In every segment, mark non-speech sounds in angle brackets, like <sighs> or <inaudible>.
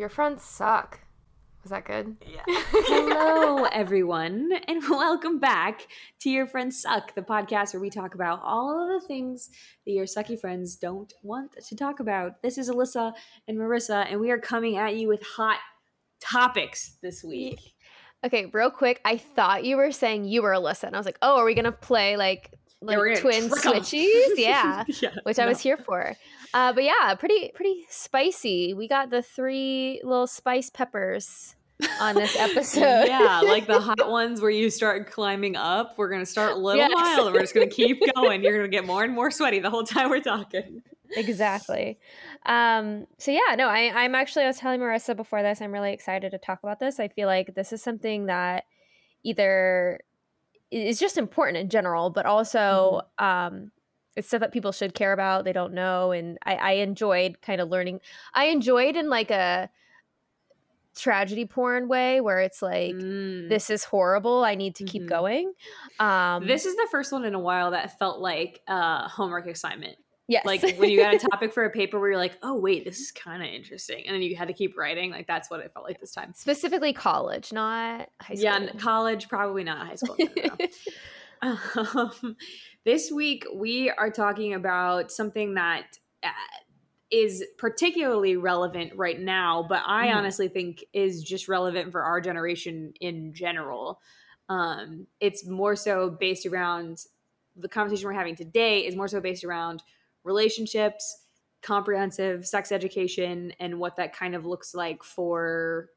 Your friends suck. Was that good? Yeah. <laughs> Hello, everyone, and <laughs> welcome back to Your Friends Suck, the podcast where we talk about all of the things that your sucky friends don't want to talk about. This is Alyssa and Marissa, and we are coming at you with hot topics this week. Okay, real quick. I thought you were saying you were Alyssa, and I was like, oh, are we gonna play like like we're twin <laughs> switchies? Yeah. yeah Which I was here for. Uh, but yeah, pretty pretty spicy. We got the three little spice peppers on this <laughs> episode. yeah, like the <laughs> hot ones where you start climbing up. We're gonna start a little Yes. and we're just gonna keep <laughs> going. You're gonna get more and more sweaty the whole time we're talking. exactly. Um, so yeah, no, I, I'm actually I was telling Marissa before this, I'm really excited to talk about this. I feel like this is something that either is just important in general, but also um it's stuff that people should care about. They don't know. And I, I enjoyed kind of learning. I enjoyed in like a tragedy porn way where it's like Mm. this is horrible. I need to keep Mhm. going. Um This is the first one in a while that felt like a homework assignment. yes. Like when you got a topic for a paper where you're like, oh, wait, this is kind of interesting. And then you had to keep writing. Like that's what it felt like this time. specifically college, not high school. Yeah, college, probably not high school. No, no, no. um, this week, we are talking about something that uh, is particularly relevant right now, but I Mhm. honestly think is just relevant for our generation in general. Um, it's more so based around the conversation we're having today is more so based around relationships, comprehensive sex education, and what that kind of looks like for,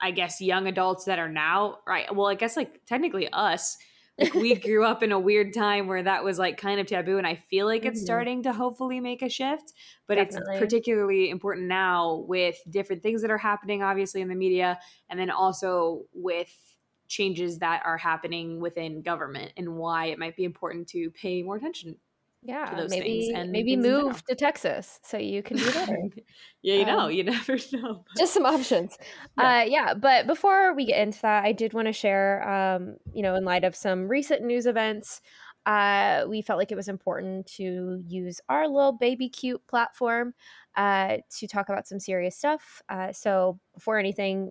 I guess, young adults that are now, right? Well, I guess like technically us. Like we <laughs> grew up in a weird time where that was like kind of taboo, and I feel like it's Mhm. starting to hopefully make a shift. But Definitely. it's particularly important now with different things that are happening, obviously in the media, and then also with changes that are happening within government and why it might be important to pay more attention. Yeah, maybe and maybe move to Texas so you can do better. <laughs> yeah, you know, Um, you <laughs> never know. Just some options. <laughs> Yeah. Uh, yeah, but before we get into that, I did want to share, um, you know, in light of some recent news events, uh, we felt like it was important to use our little baby cute platform uh, to talk about some serious stuff. Uh, so before anything,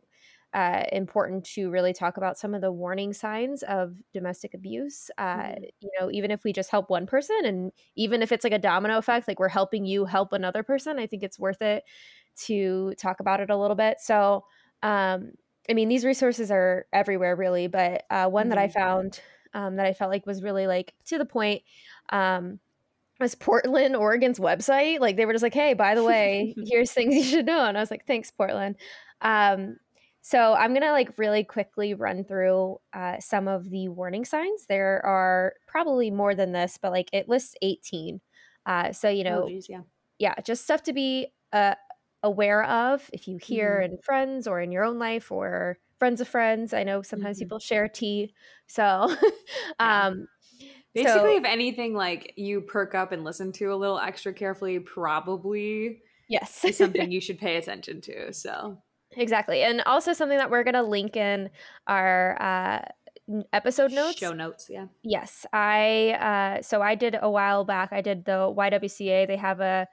uh, important to really talk about some of the warning signs of domestic abuse. Uh, Mhm. You know, even if we just help one person, and even if it's like a domino effect, like we're helping you help another person, I think it's worth it to talk about it a little bit. So, um, I mean, these resources are everywhere, really, but uh, one that I Mhm. found um, that I felt like was really like to the point. Um, was Portland, Oregon's website. Like they were just like, hey, by the way, <laughs> here's things you should know. And I was like, thanks, Portland. Um, so I'm gonna like really quickly run through uh, some of the warning signs. There are probably more than this, but like it lists 18. Uh, so you know, oh, geez, yeah. yeah, just stuff to be uh, aware of if you hear Mhm. in friends or in your own life or friends of friends. I know sometimes Mhm. people share tea, so <laughs> um, Basically, so- if anything, like you perk up and listen to a little extra carefully, probably yes, is something <laughs> you should pay attention to. So, exactly, and also something that we're gonna link in our uh, episode notes. show notes, yeah. Yes, I uh, so I did a while back. I did the YWCA. They have a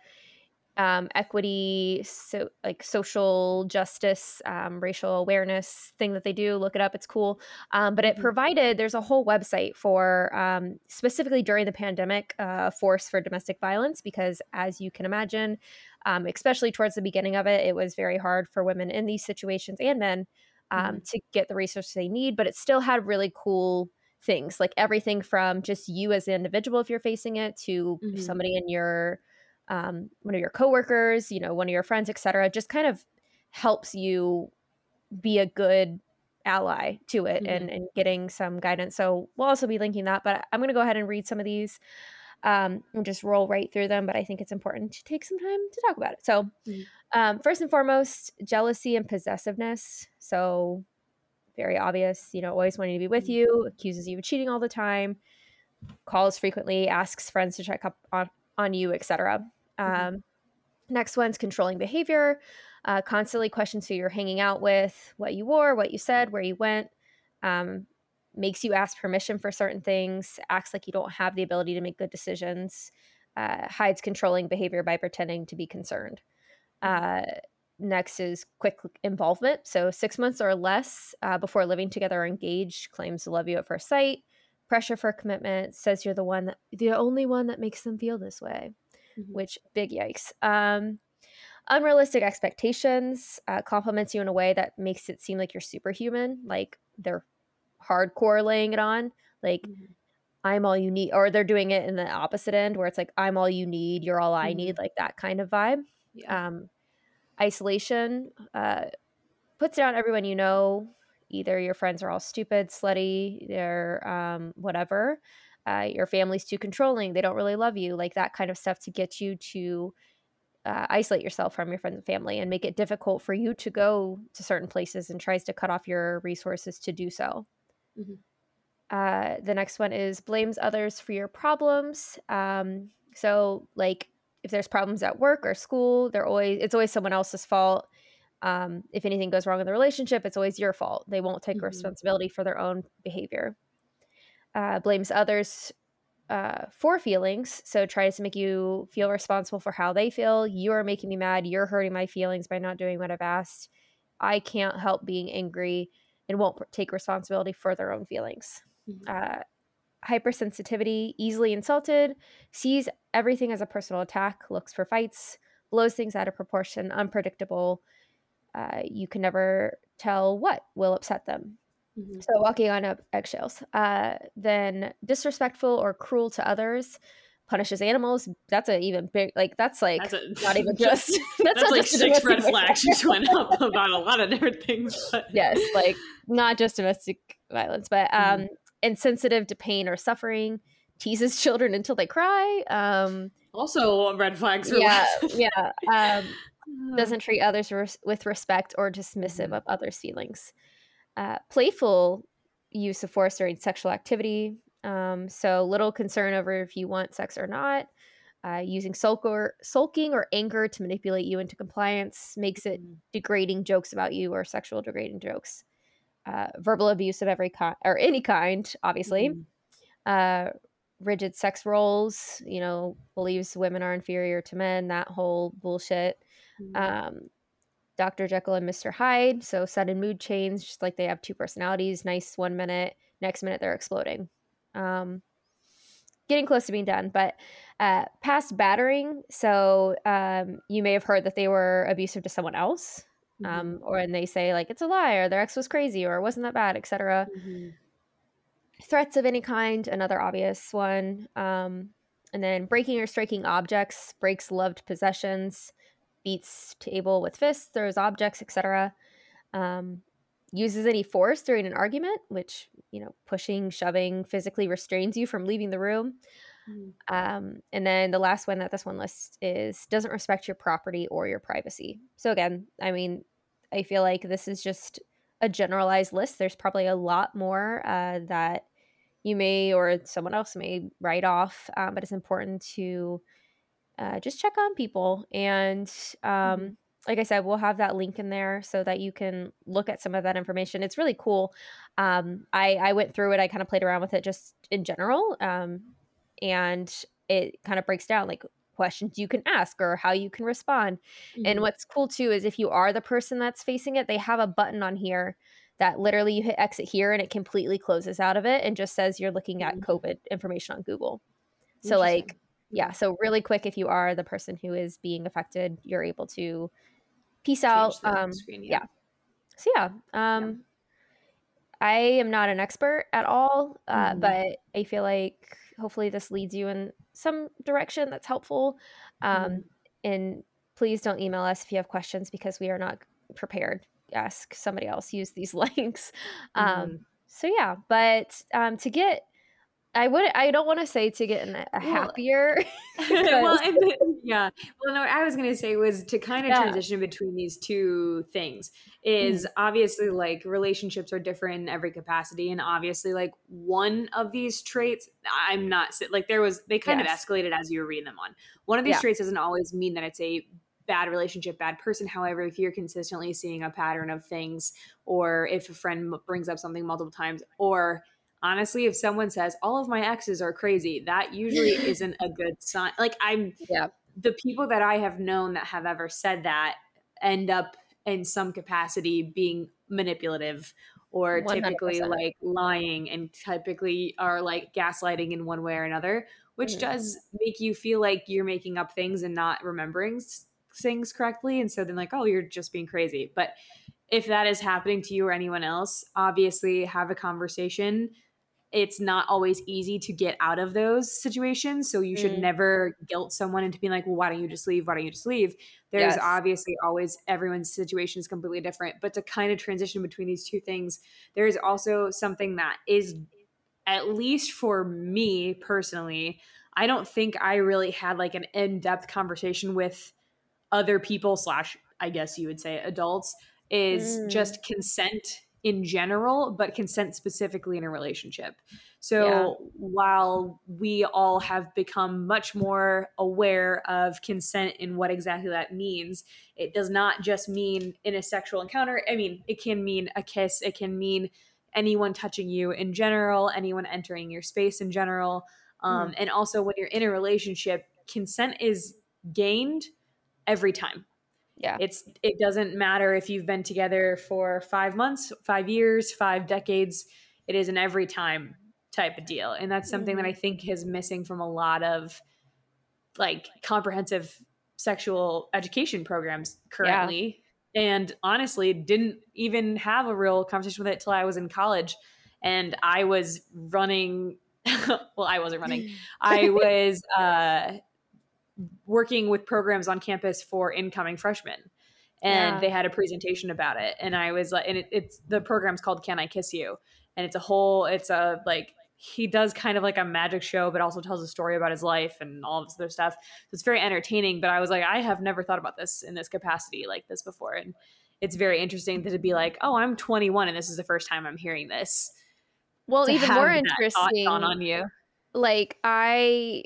um, equity, so like social justice, um, racial awareness thing that they do. Look it up; it's cool. Um, but it Mhm. provided there's a whole website for um, specifically during the pandemic, uh, force for domestic violence, because as you can imagine, um, especially towards the beginning of it, it was very hard for women in these situations and men um, to get the resources they need. But it still had really cool things like everything from just you as an individual if you're facing it to Mhm. somebody in your um, one of your coworkers you know one of your friends etc just kind of helps you be a good ally to it and, and getting some guidance so we'll also be linking that but i'm going to go ahead and read some of these um, and just roll right through them but i think it's important to take some time to talk about it so Mhm. um, first and foremost jealousy and possessiveness so very obvious you know always wanting to be with Mhm. you accuses you of cheating all the time calls frequently asks friends to check up on, on you etc Mhm. um, next one's controlling behavior uh, constantly questions who you're hanging out with what you wore what you said where you went um, makes you ask permission for certain things acts like you don't have the ability to make good decisions uh, hides controlling behavior by pretending to be concerned uh, next is quick involvement. So six months or less uh, before living together or engaged, claims to love you at first sight, pressure for commitment, says you're the one that the only one that makes them feel this way, mm-hmm. which big yikes. Um, unrealistic expectations uh, compliments you in a way that makes it seem like you're superhuman, like they're hardcore laying it on, like. Mm-hmm. I'm all you need, or they're doing it in the opposite end where it's like, I'm all you need, you're all I mm-hmm. need, like that kind of vibe. Yeah. Um, isolation uh, puts down everyone you know. Either your friends are all stupid, slutty, they're um, whatever. Uh, your family's too controlling. They don't really love you. Like that kind of stuff to get you to uh, isolate yourself from your friends and family and make it difficult for you to go to certain places and tries to cut off your resources to do so. Mm-hmm. Uh, the next one is blames others for your problems. Um, so, like, if there's problems at work or school, they're always it's always someone else's fault. Um, if anything goes wrong in the relationship, it's always your fault. They won't take mm-hmm. responsibility for their own behavior. Uh, blames others uh, for feelings, so tries to make you feel responsible for how they feel. You are making me mad. You're hurting my feelings by not doing what I've asked. I can't help being angry and won't take responsibility for their own feelings. Mm-hmm. Uh, hypersensitivity, easily insulted, sees everything as a personal attack, looks for fights, blows things out of proportion, unpredictable. Uh, you can never tell what will upset them. Mm-hmm. So walking on eggshells. Uh, then disrespectful or cruel to others, punishes animals. That's a even big like that's like that's a, not even <laughs> just that's, <laughs> that's like six red flags just went up about a lot of different things. <laughs> But. Yes, like not just domestic violence, but um, mm-hmm insensitive to pain or suffering, teases children until they cry. Um, also, red flags. yeah, yeah. Um, doesn't treat others res- with respect or dismissive mm-hmm. of others' feelings. Uh, playful use of force during sexual activity. Um, so little concern over if you want sex or not. Uh, using sulk or, sulking or anger to manipulate you into compliance makes it mm-hmm. degrading jokes about you or sexual degrading jokes uh, verbal abuse of every kind or any kind, obviously. Mm-hmm. Uh, rigid sex roles, you know, believes women are inferior to men, that whole bullshit. Mm-hmm. Um, Dr. Jekyll and Mr. Hyde. So sudden mood change, just like they have two personalities. Nice one minute, next minute they're exploding. Um, getting close to being done, but uh, past battering. So um, you may have heard that they were abusive to someone else mm-hmm. um, or and they say like it's a lie or their ex was crazy or it wasn't that bad etc mm-hmm. threats of any kind another obvious one um, and then breaking or striking objects breaks loved possessions beats table with fists throws objects etc um, uses any force during an argument which you know pushing shoving physically restrains you from leaving the room Mm. Um, and then the last one that this one lists is doesn't respect your property or your privacy. So again, I mean, I feel like this is just a generalized list. There's probably a lot more uh, that you may or someone else may write off, um, but it's important to uh, just check on people. And um, mm-hmm. like I said, we'll have that link in there so that you can look at some of that information. It's really cool. Um, I, I went through it. I kind of played around with it just in general. Um, and it kind of breaks down like questions you can ask or how you can respond. Mm-hmm. And what's cool too is if you are the person that's facing it, they have a button on here that literally you hit exit here and it completely closes out of it and just says you're looking at mm-hmm. COVID information on Google. So like yeah, so really quick if you are the person who is being affected, you're able to peace Change out. Um, screen, yeah. yeah. So yeah, um, yeah. I am not an expert at all, uh, mm-hmm. but I feel like hopefully this leads you in some direction that's helpful. Um, mm-hmm. And please don't email us if you have questions because we are not prepared. Ask somebody else. Use these <laughs> links. Um, mm-hmm. Um, so yeah, but um, to get I would. I don't want to say to get in a happier. <laughs> well, <laughs> yeah. Well, no. I was going to say was to kind of yeah. transition between these two things. Is mm. obviously like relationships are different in every capacity, and obviously like one of these traits, I'm not like there was. They kind yes. of escalated as you were reading them on. One of these yeah. traits doesn't always mean that it's a bad relationship, bad person. However, if you're consistently seeing a pattern of things, or if a friend brings up something multiple times, or honestly, if someone says all of my exes are crazy, that usually <laughs> isn't a good sign. Like I'm, yeah, the people that I have known that have ever said that end up in some capacity being manipulative or 100%. typically like lying and typically are like gaslighting in one way or another which Mhm. does make you feel like you're making up things and not remembering things correctly and so then like oh you're just being crazy but if that is happening to you or anyone else obviously have a conversation it's not always easy to get out of those situations so you should Mm. never guilt someone into being like well why don't you just leave why don't you just leave there's Yes. obviously always everyone's situation is completely different but to kind of transition between these two things there's also something that is at least for me personally i don't think i really had like an in-depth conversation with other people slash i guess you would say adults is Mm. just consent in general but consent specifically in a relationship. So Yeah. while we all have become much more aware of consent and what exactly that means it does not just mean in a sexual encounter. I mean it can mean a kiss. It can mean anyone touching you in general anyone entering your space in general. Um, and also when you're in a relationship consent is gained every time Yeah. it's it doesn't matter if you've been together for five months five years five decades it is an every time type of deal. And that's something that i think is missing from a lot of like comprehensive sexual education programs currently. And honestly didn't even have a real conversation with it till i was in college. And i was running <laughs> well i wasn't running. <laughs> I was uh working with programs on campus for incoming freshmen. And Yeah. they had a presentation about it. And i was like and it, it's the program's called can i kiss you? And it's a whole it's a like he does kind of like a magic show but also tells a story about his life and all of this other stuff. So it's very entertaining but i was like i have never thought about this in this capacity like this before. And it's very interesting to be like oh i'm 21 and this is the first time i'm hearing this. Well, even more interesting. on you. Like I,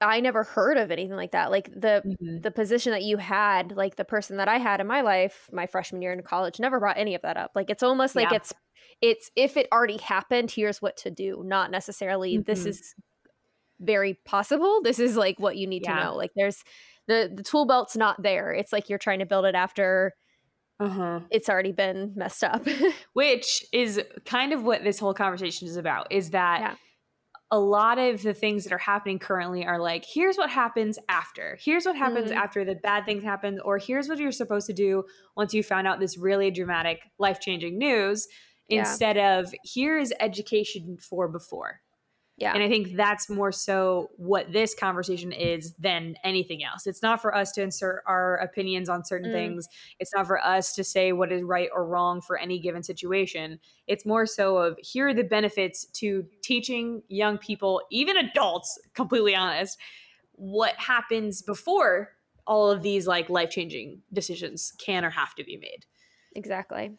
I never heard of anything like that. Like the Mhm. the position that you had, like the person that I had in my life, my freshman year in college, never brought any of that up. Like it's almost like Yeah. it's it's if it already happened, here's what to do. Not necessarily this Mhm. is very possible. This is like what you need Yeah. to know. Like there's the the tool belt's not there. It's like you're trying to build it after uh-huh it's already been messed up. <laughs> which is kind of what this whole conversation is about is that Yeah. A lot of the things that are happening currently are like here's what happens after here's what happens Mhm. after the bad things happen or here's what you're supposed to do once you found out this really dramatic life-changing news Yeah. instead of here is education for before yeah. and I think that's more so what this conversation is than anything else. It's not for us to insert our opinions on certain Mm. things. It's not for us to say what is right or wrong for any given situation. It's more so of here are the benefits to teaching young people, even adults, completely honest, what happens before all of these like life-changing decisions can or have to be made. Exactly.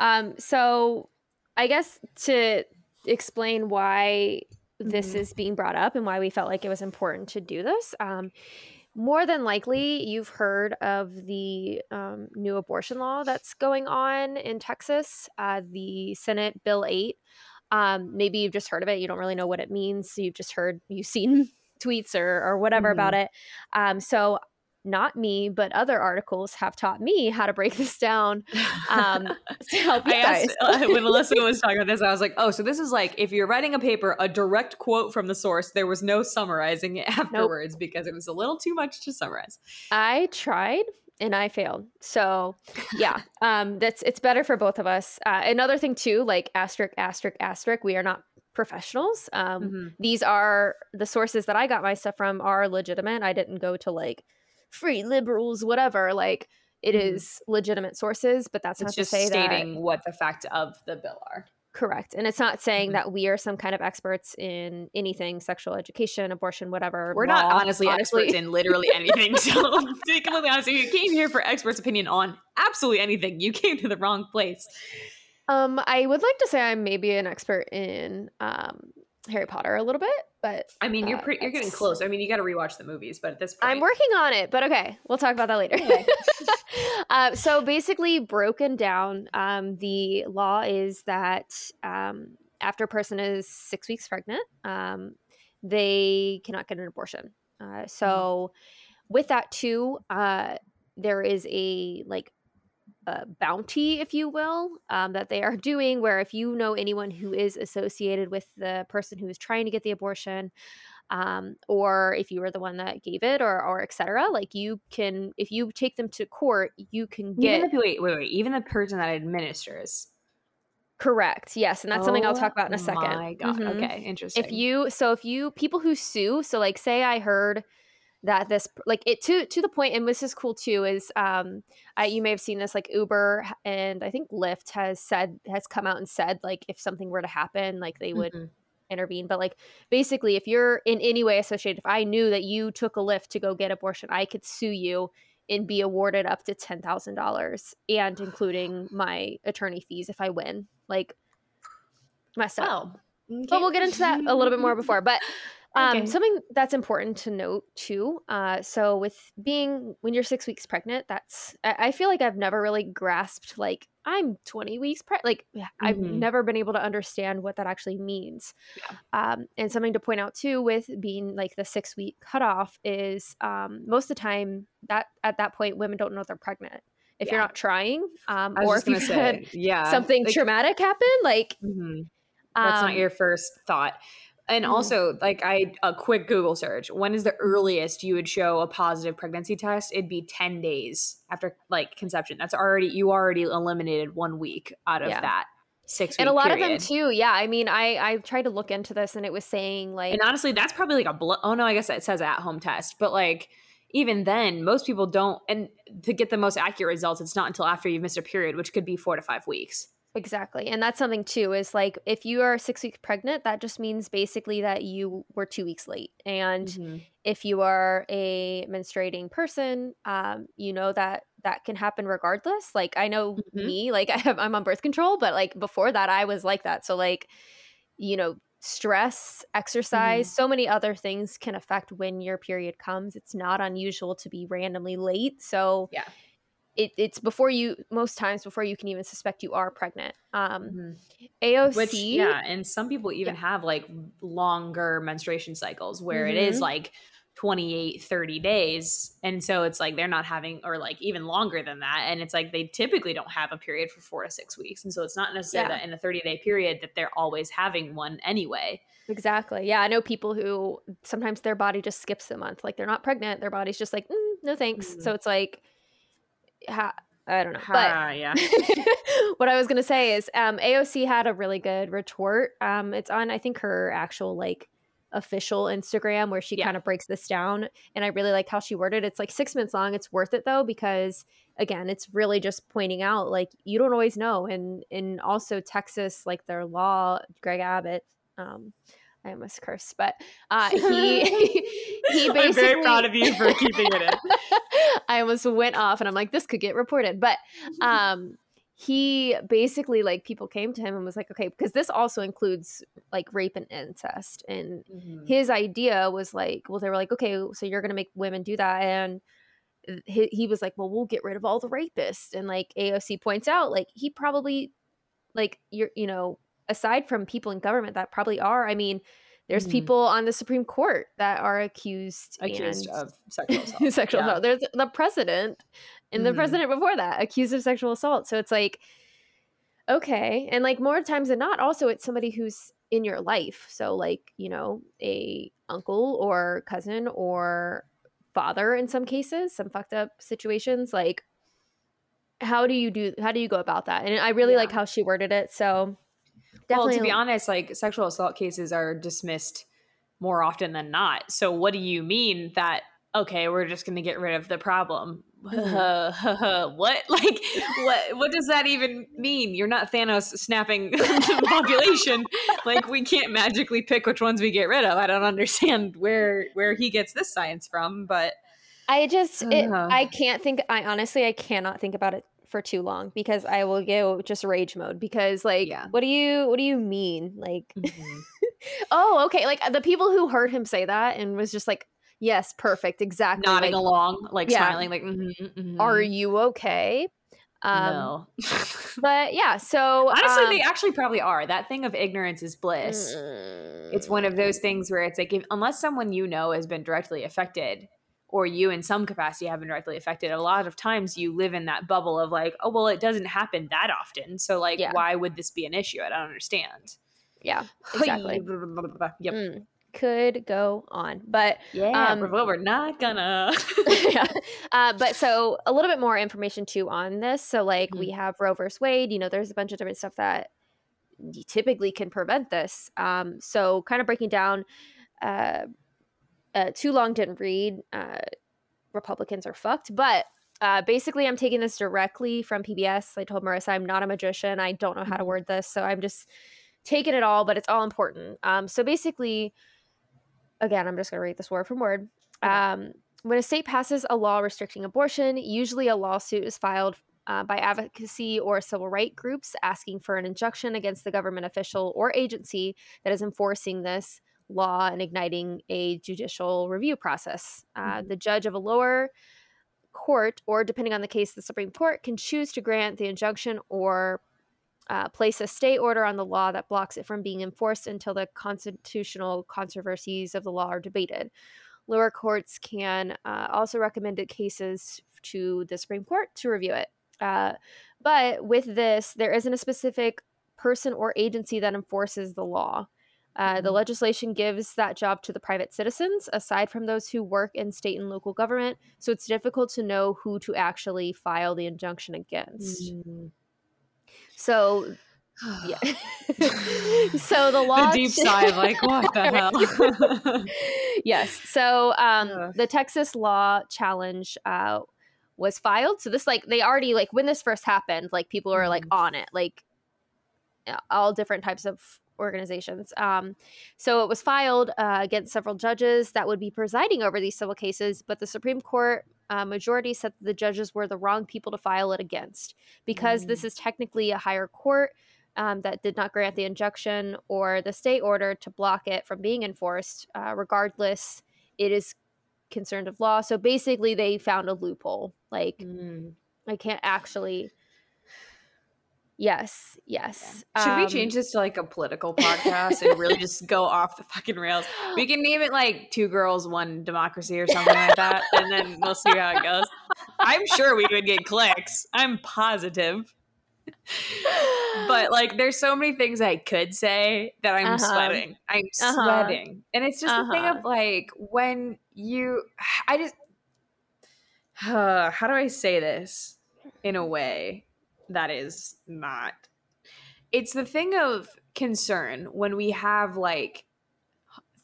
Um, so I guess to explain why this Mhm. is being brought up and why we felt like it was important to do this, um, more than likely you've heard of the um, new abortion law that's going on in Texas, uh, the Senate Bill 8. Um, maybe you've just heard of it. You don't really know what it means. So you've just heard, you've seen <laughs> tweets or, or whatever about it. Um, so not me, but other articles have taught me how to break <laughs> this down um, <laughs> to help you guys. asked uh, when Alyssa was <laughs> talking about this, I was like, "Oh, so this is like if you're writing a paper, a direct quote from the source. There was no summarizing it afterwards because it was a little too much to summarize." I tried and I failed. So yeah, um, that's it's better for both of us. Uh, another thing too, like asterisk, asterisk, asterisk, we are not professionals. Um, Mhm. These are the sources that I got my stuff from are legitimate. I didn't go to like free liberals, whatever. Like it is Mhm. legitimate sources, but that's It's not just to say that stating what the fact of the bill are. Correct. And it's not saying Mhm. that we are some kind of experts in anything sexual education, abortion, whatever. We're not law, honestly, experts in literally anything. So, <laughs> to be completely honest, if you came here for experts' opinion on absolutely anything, you came to the wrong place. Um, I would like to say I'm maybe an expert in um, Harry Potter a little bit, but I mean, you're Uh, pretty, you're getting close. I mean, you got to rewatch the movies, but at this point, I'm working on it. But okay, we'll talk about that later. Okay. <laughs> uh, so basically, broken down, um, the law is that um, after a person is six weeks pregnant, um, they cannot get an abortion. Uh, so with that too, uh, there is a like a bounty, if you will, um, that they are <laughs> doing. Where if you know anyone who is associated with the person who is trying to get the abortion, um, or if you were the one that gave it, or or etc., like you can, if you take them to court, you can get. Even the, wait, wait, wait. Even the person that administers. Correct. Yes, and that's something I'll talk about in a Oh second. My God. Mhm. Okay. Interesting. If you so if you people who sue, so like say I heard that this like it to to the point and this is cool too is um I, you may have seen this like Uber and I think Lyft has said has come out and said like if something were to happen like they would Mhm. intervene but like basically if you're in any way associated if I knew that you took a Lyft to go get abortion I could sue you and be awarded up to $10,000 and including my attorney fees if I win like messed up Oh. but we'll get into that a little bit more before. But um, Okay. something that's important to note too. Uh, so with being when you're six weeks pregnant, that's I, I feel like I've never really grasped like I'm 20 weeks pregnant. Like yeah, I've never been able to understand what that actually means. Um, and something to point out too with being like the six week cutoff is um, most of the time that at that point women don't know they're pregnant if you're not trying um, or if <laughs> you've gonna had yeah, something like, traumatic happen like mhm. That's um, not your first thought. And Mhm. also, like I a quick Google search. When is the earliest you would show a positive pregnancy test? It'd be ten days after like conception. That's already you already eliminated one week out of Yeah. that six. and a lot of them too yeah i mean i i tried to look into this and it was saying like And honestly, that's probably like a blood. Oh no, I guess it says at home test, but like even then, most people don't. And to get the most accurate results, it's not until after you've missed a period, which could be four to five weeks. Exactly and that's something too is like if you are six weeks pregnant that just means basically that you were two weeks late and Mhm. if you are a menstruating person um you know that that can happen regardless like i know Mhm. me like <laughs> i have i'm on birth control but like before that i was like that so like you know stress exercise so many other things can affect when your period comes it's not unusual to be randomly late so Yeah. It, it's before you most times before you can even suspect you are pregnant um Mhm. aoc Which yeah, and some people even have like longer menstruation cycles where it is Mhm. like 28 30 days and so it's like they're not having or like even longer than that and it's like they typically don't have a period for 4 to 6 weeks and so it's not necessarily Yeah. that in a 30 day period that they're always having one anyway. Exactly. Yeah, I know people who sometimes their body just skips a month. Like they're not pregnant, their body's just like, mm, no thanks. Mhm. So it's like, ha- I don't know. But yeah. <laughs> what I was gonna say is, um, AOC had a really good retort. Um, it's on I think her actual like official Instagram where she Yeah. kind of breaks this down, and I really like how she worded. it. It's like six minutes long. It's worth it though because again, it's really just pointing out like you don't always know, and and also Texas like their law, Greg Abbott. Um, I almost cursed, but uh, he <laughs> <laughs> he basically I'm very proud of you for keeping it in. <laughs> I almost went off and I'm like, this could get reported. But um he basically like people came to him and was like, okay, because this also includes like rape and incest. And Mhm. his idea was like, well, they were like, okay, so you're gonna make women do that. And he, he was like, well, we'll get rid of all the rapists. And like AOC points out, like he probably like you're you know, aside from people in government that probably are, I mean, there's Mhm. people on the Supreme Court that are accused accused of sexual <laughs> assault. sexual Yeah. assault. There's the president and the Mhm. president before that accused of sexual assault. So it's like, okay. And like more times than not, also it's somebody who's in your life. So like, you know, a uncle or cousin or father in some cases, some fucked up situations. Like how do you do how do you go about that? And I really Yeah. like how she worded it. So Well, to be honest, like sexual assault cases are dismissed more often than not. So what do you mean that okay, we're just going to get rid of the problem? <laughs> Mm-hmm. <laughs> what? <laughs> Like what what does that even mean? You're not Thanos snapping the population. Like we can't magically pick which ones we get rid of. I don't understand where where he gets this science from, but I just it, Uh-huh. I can't think I honestly I cannot think about it for too long because I will go just rage mode because like Yeah. what do you what do you mean like <laughs> oh okay like the people who heard him say that and was just like yes perfect exactly nodding like, along, like Yeah. smiling like mhm, mhm. are you okay um no. <laughs> but yeah so Honestly, um, they actually probably are. That thing of ignorance is bliss. It's one of those things where it's like, if, unless someone you know has been directly affected, or you in some capacity have been directly affected, a lot of times you live in that bubble of like, oh, well, it doesn't happen that often. So, like, Yeah. why would this be an issue? I don't understand. Yeah, <laughs> exactly. Yep. Mm, could go on, but Yeah, Um, but we're not gonna. <laughs> yeah. Uh, but so a little bit more information too on this. So like we have Roe versus Wade. You know, there's a bunch of different stuff that typically can prevent this. Um, so kind of breaking down. Uh, uh, too long didn't read. Uh, Republicans are fucked, but. Uh, basically, I'm taking this directly from PBS. I told Marissa I'm not a magician. I don't know how to Mhm. word this, so I'm just taking it all, but it's all important. Um, so basically, again, I'm just going to read this word from word. Um, when a state passes a law restricting abortion, usually a lawsuit is filed uh, by advocacy or civil right groups asking for an injunction against the government official or agency that is enforcing this law and igniting a judicial review process. Uh, Mhm. The judge of a lower court, or depending on the case, the Supreme Court, can choose to grant the injunction or uh, place a stay order on the law that blocks it from being enforced until the constitutional controversies of the law are debated. Lower courts can uh, also recommend cases to the Supreme Court to review it. Uh, but with this, there isn't a specific person or agency that enforces the law. Uh, the Mhm. legislation gives that job to the private citizens, aside from those who work in state and local government. So it's difficult to know who to actually file the injunction against. Mm. So yeah. <sighs> <laughs> so the law the deep sigh of like, what the <laughs> hell? <laughs> yes. So um, the Texas law challenge uh, was filed. So this like they already like when this first happened, like people were like Mhm. on it, like all different types of organizations. Um, so it was filed uh, against several judges that would be presiding over these civil cases, but the Supreme Court uh, majority said that the judges were the wrong people to file it against because this Mm. is technically a higher court. Um, that did not grant the injunction or the state order to block it from being enforced. Uh, regardless, it is concerned of law. So basically, they found a loophole. Like, Mm. I can't actually. Yes, yes. Should we Um, change this to like a political podcast and really just go off the fucking rails? We can name it like Two Girls, One Democracy or something like that, and then we'll see how it goes. I'm sure we would get clicks. I'm positive. But <laughs> like, there's so many things I could say that I'm Uh-huh. sweating. I'm Uh-huh. sweating, and it's just the thing Uh-huh. of like when you, I just, uh, <sighs> how do I say this in a way that is not? It's the thing of concern when we have like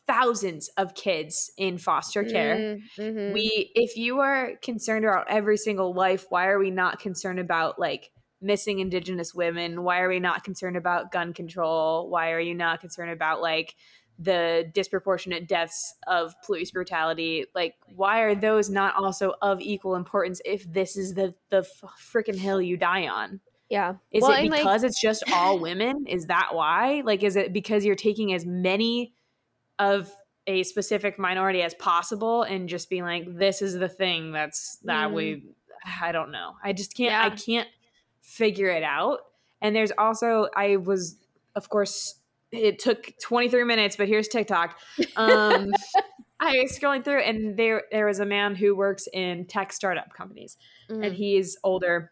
thousands of kids in foster care Mm, mhm. we if you are concerned about every single life why are we not concerned about like missing indigenous women why are we not concerned about gun control why are you not concerned about like the disproportionate deaths of police brutality like why are those not also of equal importance if this is the the freaking hill you die on yeah. is Well, it and, like- because it's just all <laughs> women? Is that why? Like, is it because you're taking as many of a specific minority as possible and just being like, this is the thing that's that we, mm. I don't know. I just can't, I can't figure it out. And there's also, I was, of course, it took 23 minutes, but here's TikTok. Um, <laughs> I was scrolling through, and there there was a man who works in tech startup companies, Mhm. and he's older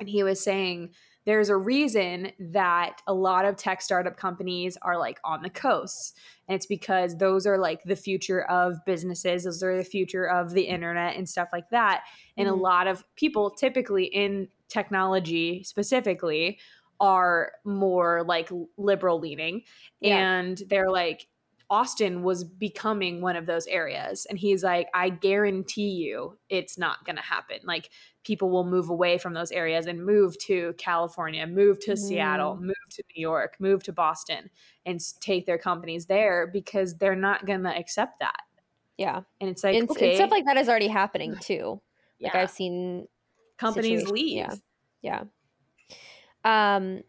and he was saying there's a reason that a lot of tech startup companies are like on the coast and it's because those are like the future of businesses those are the future of the internet and stuff like that and a Mhm. lot of people typically in technology specifically are more like liberal leaning Yeah. and they're like Austin was becoming one of those areas. And he's like, I guarantee you it's not going to happen. Like, people will move away from those areas and move to California, move to Seattle, mm-hmm. move to New York, move to Boston, and take their companies there because they're not going to accept that. yeah. And it's like, and, and stuff like that is already happening too. Like yeah, I've seen companies leave. yeah. Yeah. Um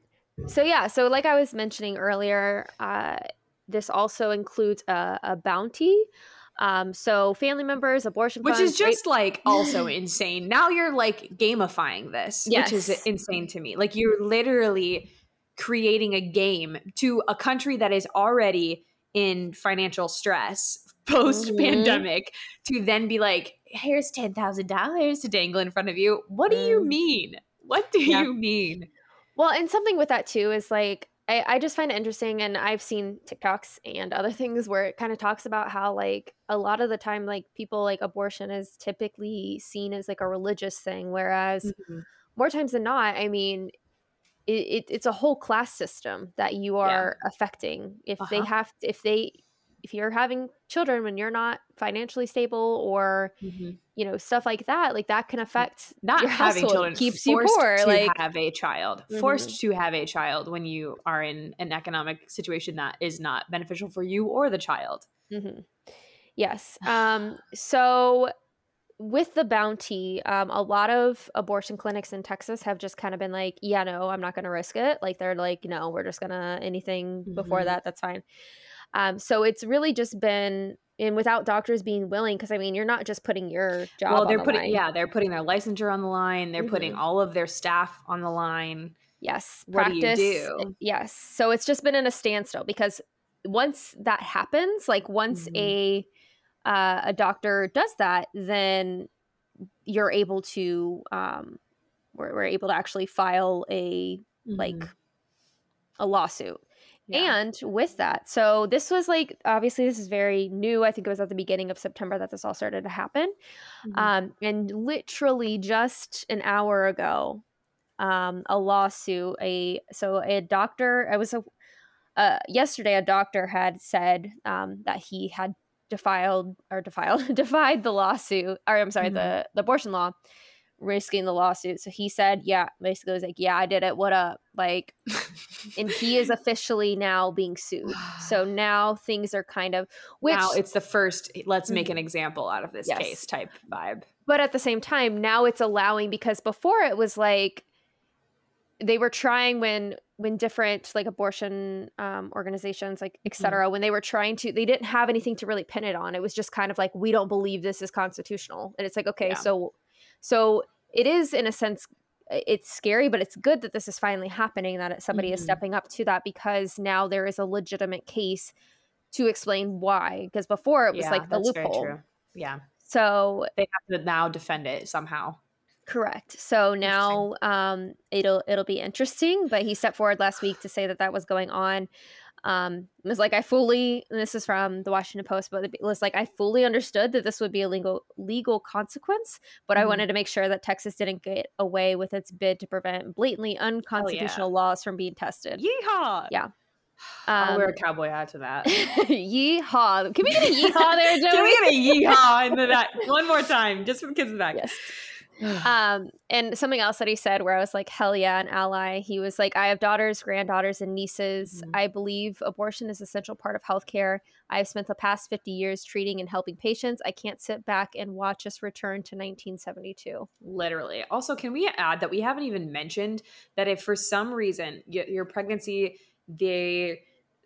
so yeah, so like I was mentioning earlier, uh this also includes a, a bounty. Um so family members, abortion Which funds, is just like also insane. Now you're like gamifying this, which is insane to me. Like you're literally creating a game to a country that is already in financial stress <laughs> post pandemic to then be like, here's ten thousand dollars to dangle in front of you. What do you Mm. mean? What do Yeah. you mean? Well, and something with that too is like I, I just find it interesting and I've seen TikToks and other things where it kind of talks about how like a lot of the time like people like abortion is typically seen as like a religious thing, whereas Mm-hmm. more times than not, I mean it, it, it's a whole class system that you are affecting. If they Uh-huh. have if they if you're having children when you're not financially stable or you know stuff like that, like that can affect Not having children keeps you poor. to Like have a child, forced to have a child when you are in an economic situation that is not beneficial for you or the child. hmm Yes. Um, so with the bounty, um, a lot of abortion clinics in Texas have just kind of been like, yeah, no, I'm not going to risk it. Like they're like, no, we're just going to anything before Mhm. that, that's fine. Um, so it's really just been, and without doctors being willing, because I mean, you're not just putting your job. well, they're the putting line. yeah, they're putting their licensure on the line. They're putting Mhm. all of their staff on the line. Yes. What do you do? Yes. So it's just been in a standstill because once that happens, like once Mhm. a uh, a doctor does that, then you're able to um, we're, we're able to actually file a like Mhm. a lawsuit. Yeah. And with that, so this was like obviously this is very new. I think it was at the beginning of September that this all started to happen. Mhm. Um, and literally just an hour ago, um, a lawsuit, a so a doctor, I was a uh, yesterday a doctor had said um, that he had defiled or defiled <laughs> defied the lawsuit or I'm sorry Mhm. the the abortion law risking the lawsuit so he said yeah basically was like yeah I did it what up like <laughs> and he is officially now being sued so <sighs> now things are kind of which now it's the first let's make an example out of this Yes. case type vibe. but at the same time now it's allowing because before it was like they were trying when when different like abortion um, organizations like Mm-hmm. when they were trying to they didn't have anything to really pin it on it was just kind of like we don't believe this is constitutional and it's like okay Yeah. so so it is in a sense it's scary but it's good that this is finally happening that somebody is Mhm. stepping up to that because now there is a legitimate case to explain why because before it was Yeah, like the loophole. Yeah, so they have to now defend it somehow. Correct. So now um, it'll it'll be interesting. But he stepped forward last week to say that that was going on. Um, it was like I fully. And this is from the Washington Post, but it was like I fully understood that this would be a legal legal consequence, but I Mhm. wanted to make sure that Texas didn't get away with its bid to prevent blatantly unconstitutional laws from being tested. Yeehaw! Yeah. <sighs> I'll Um, wear a cowboy hat to that. <laughs> yeehaw! Can we get a yeehaw there, Joey? <laughs> Can we get a yeehaw into that <laughs> one more time, just for the because of that? Yes. <sighs> um and something else that he said where i was like hell yeah an ally he was like i have daughters granddaughters and nieces Mhm. i believe abortion is an essential part of healthcare i have spent the past 50 years treating and helping patients i can't sit back and watch us return to 1972 Literally. Also, can we add that we haven't even mentioned that if for some reason your pregnancy they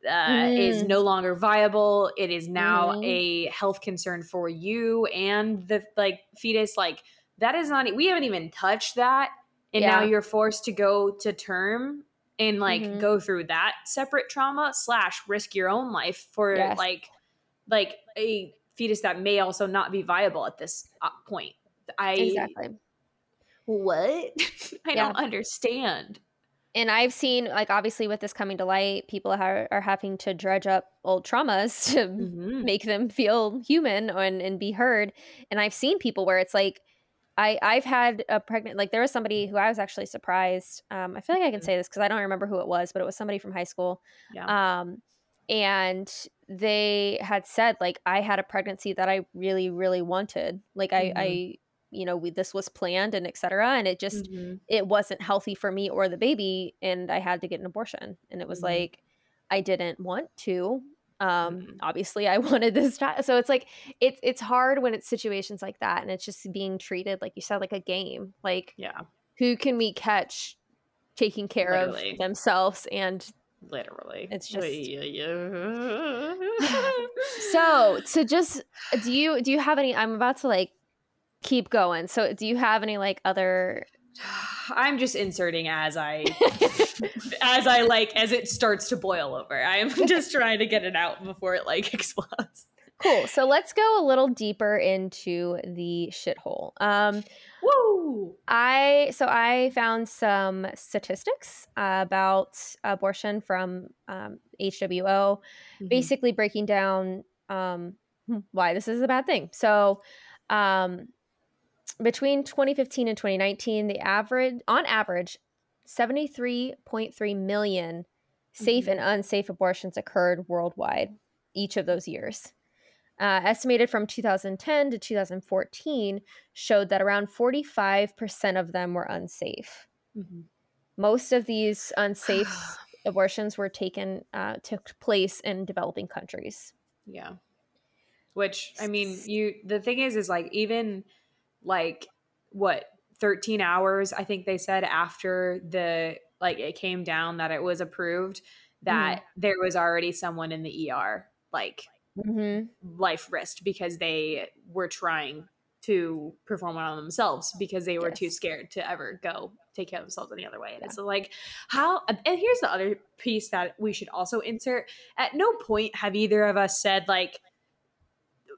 uh, is Mm. no longer viable, it is now Mhm. a health concern for you and the like fetus. Like that is not. We haven't even touched that, and now you're forced to go to term and like Mhm. go through that separate trauma slash risk your own life for Yes. like like a fetus that may also not be viable at this uh, point. I exactly what? <laughs> I Yeah. don't understand. and I've seen like obviously with this coming to light, people are, are having to dredge up old traumas <laughs> to Mhm. make them feel human and, and be heard. And I've seen people where it's like I I've had a pregnant like there was somebody who I was actually surprised. Um, I feel like I can Mhm. say this because I don't remember who it was, but it was somebody from high school. Yeah. Um, and they had said like I had a pregnancy that I really really wanted. Like I Mhm. I you know we this was planned and etc. And it just Mhm. it wasn't healthy for me or the baby and i had to get an abortion and it was Mhm. like i didn't want to um Mhm. obviously i <laughs> wanted this child so it's like it's it's hard when it's situations like that and it's just being treated like you said like a game like Yeah. who can we catch taking care Literally. of themselves and Literally. It's just- <laughs> so to just do you do you have any i'm about to like keep going so do you have any like other <sighs> I'm just inserting as I <laughs> as I like as it starts to boil over. I'm <laughs> just trying to get it out before it like <laughs> explodes. cool. So let's go a little deeper into the shithole. Um, Woo! I so I found some statistics uh, about abortion from um, HWO, Mm-hmm. basically breaking down um, why this is a bad thing. So, um, between 2015 and 2019, the average, on average, 73.3 million safe Mhm. and unsafe abortions occurred worldwide each of those years. Uh, estimated from 2010 to 2014 showed that around 45% of them were unsafe. Mhm. Most of these unsafe <sighs> abortions were taken uh, took place in developing countries. Yeah. Which I mean, you the thing is is like even like what 13 hours I think they said after the like it came down that it was approved that there was already someone in the ER like Mm-hmm. life risked because they were trying to perform it on themselves because they were too scared to ever go take care of themselves any other way. And Yeah. it's like how and here's the other piece that we should also insert. At no point have either of us said like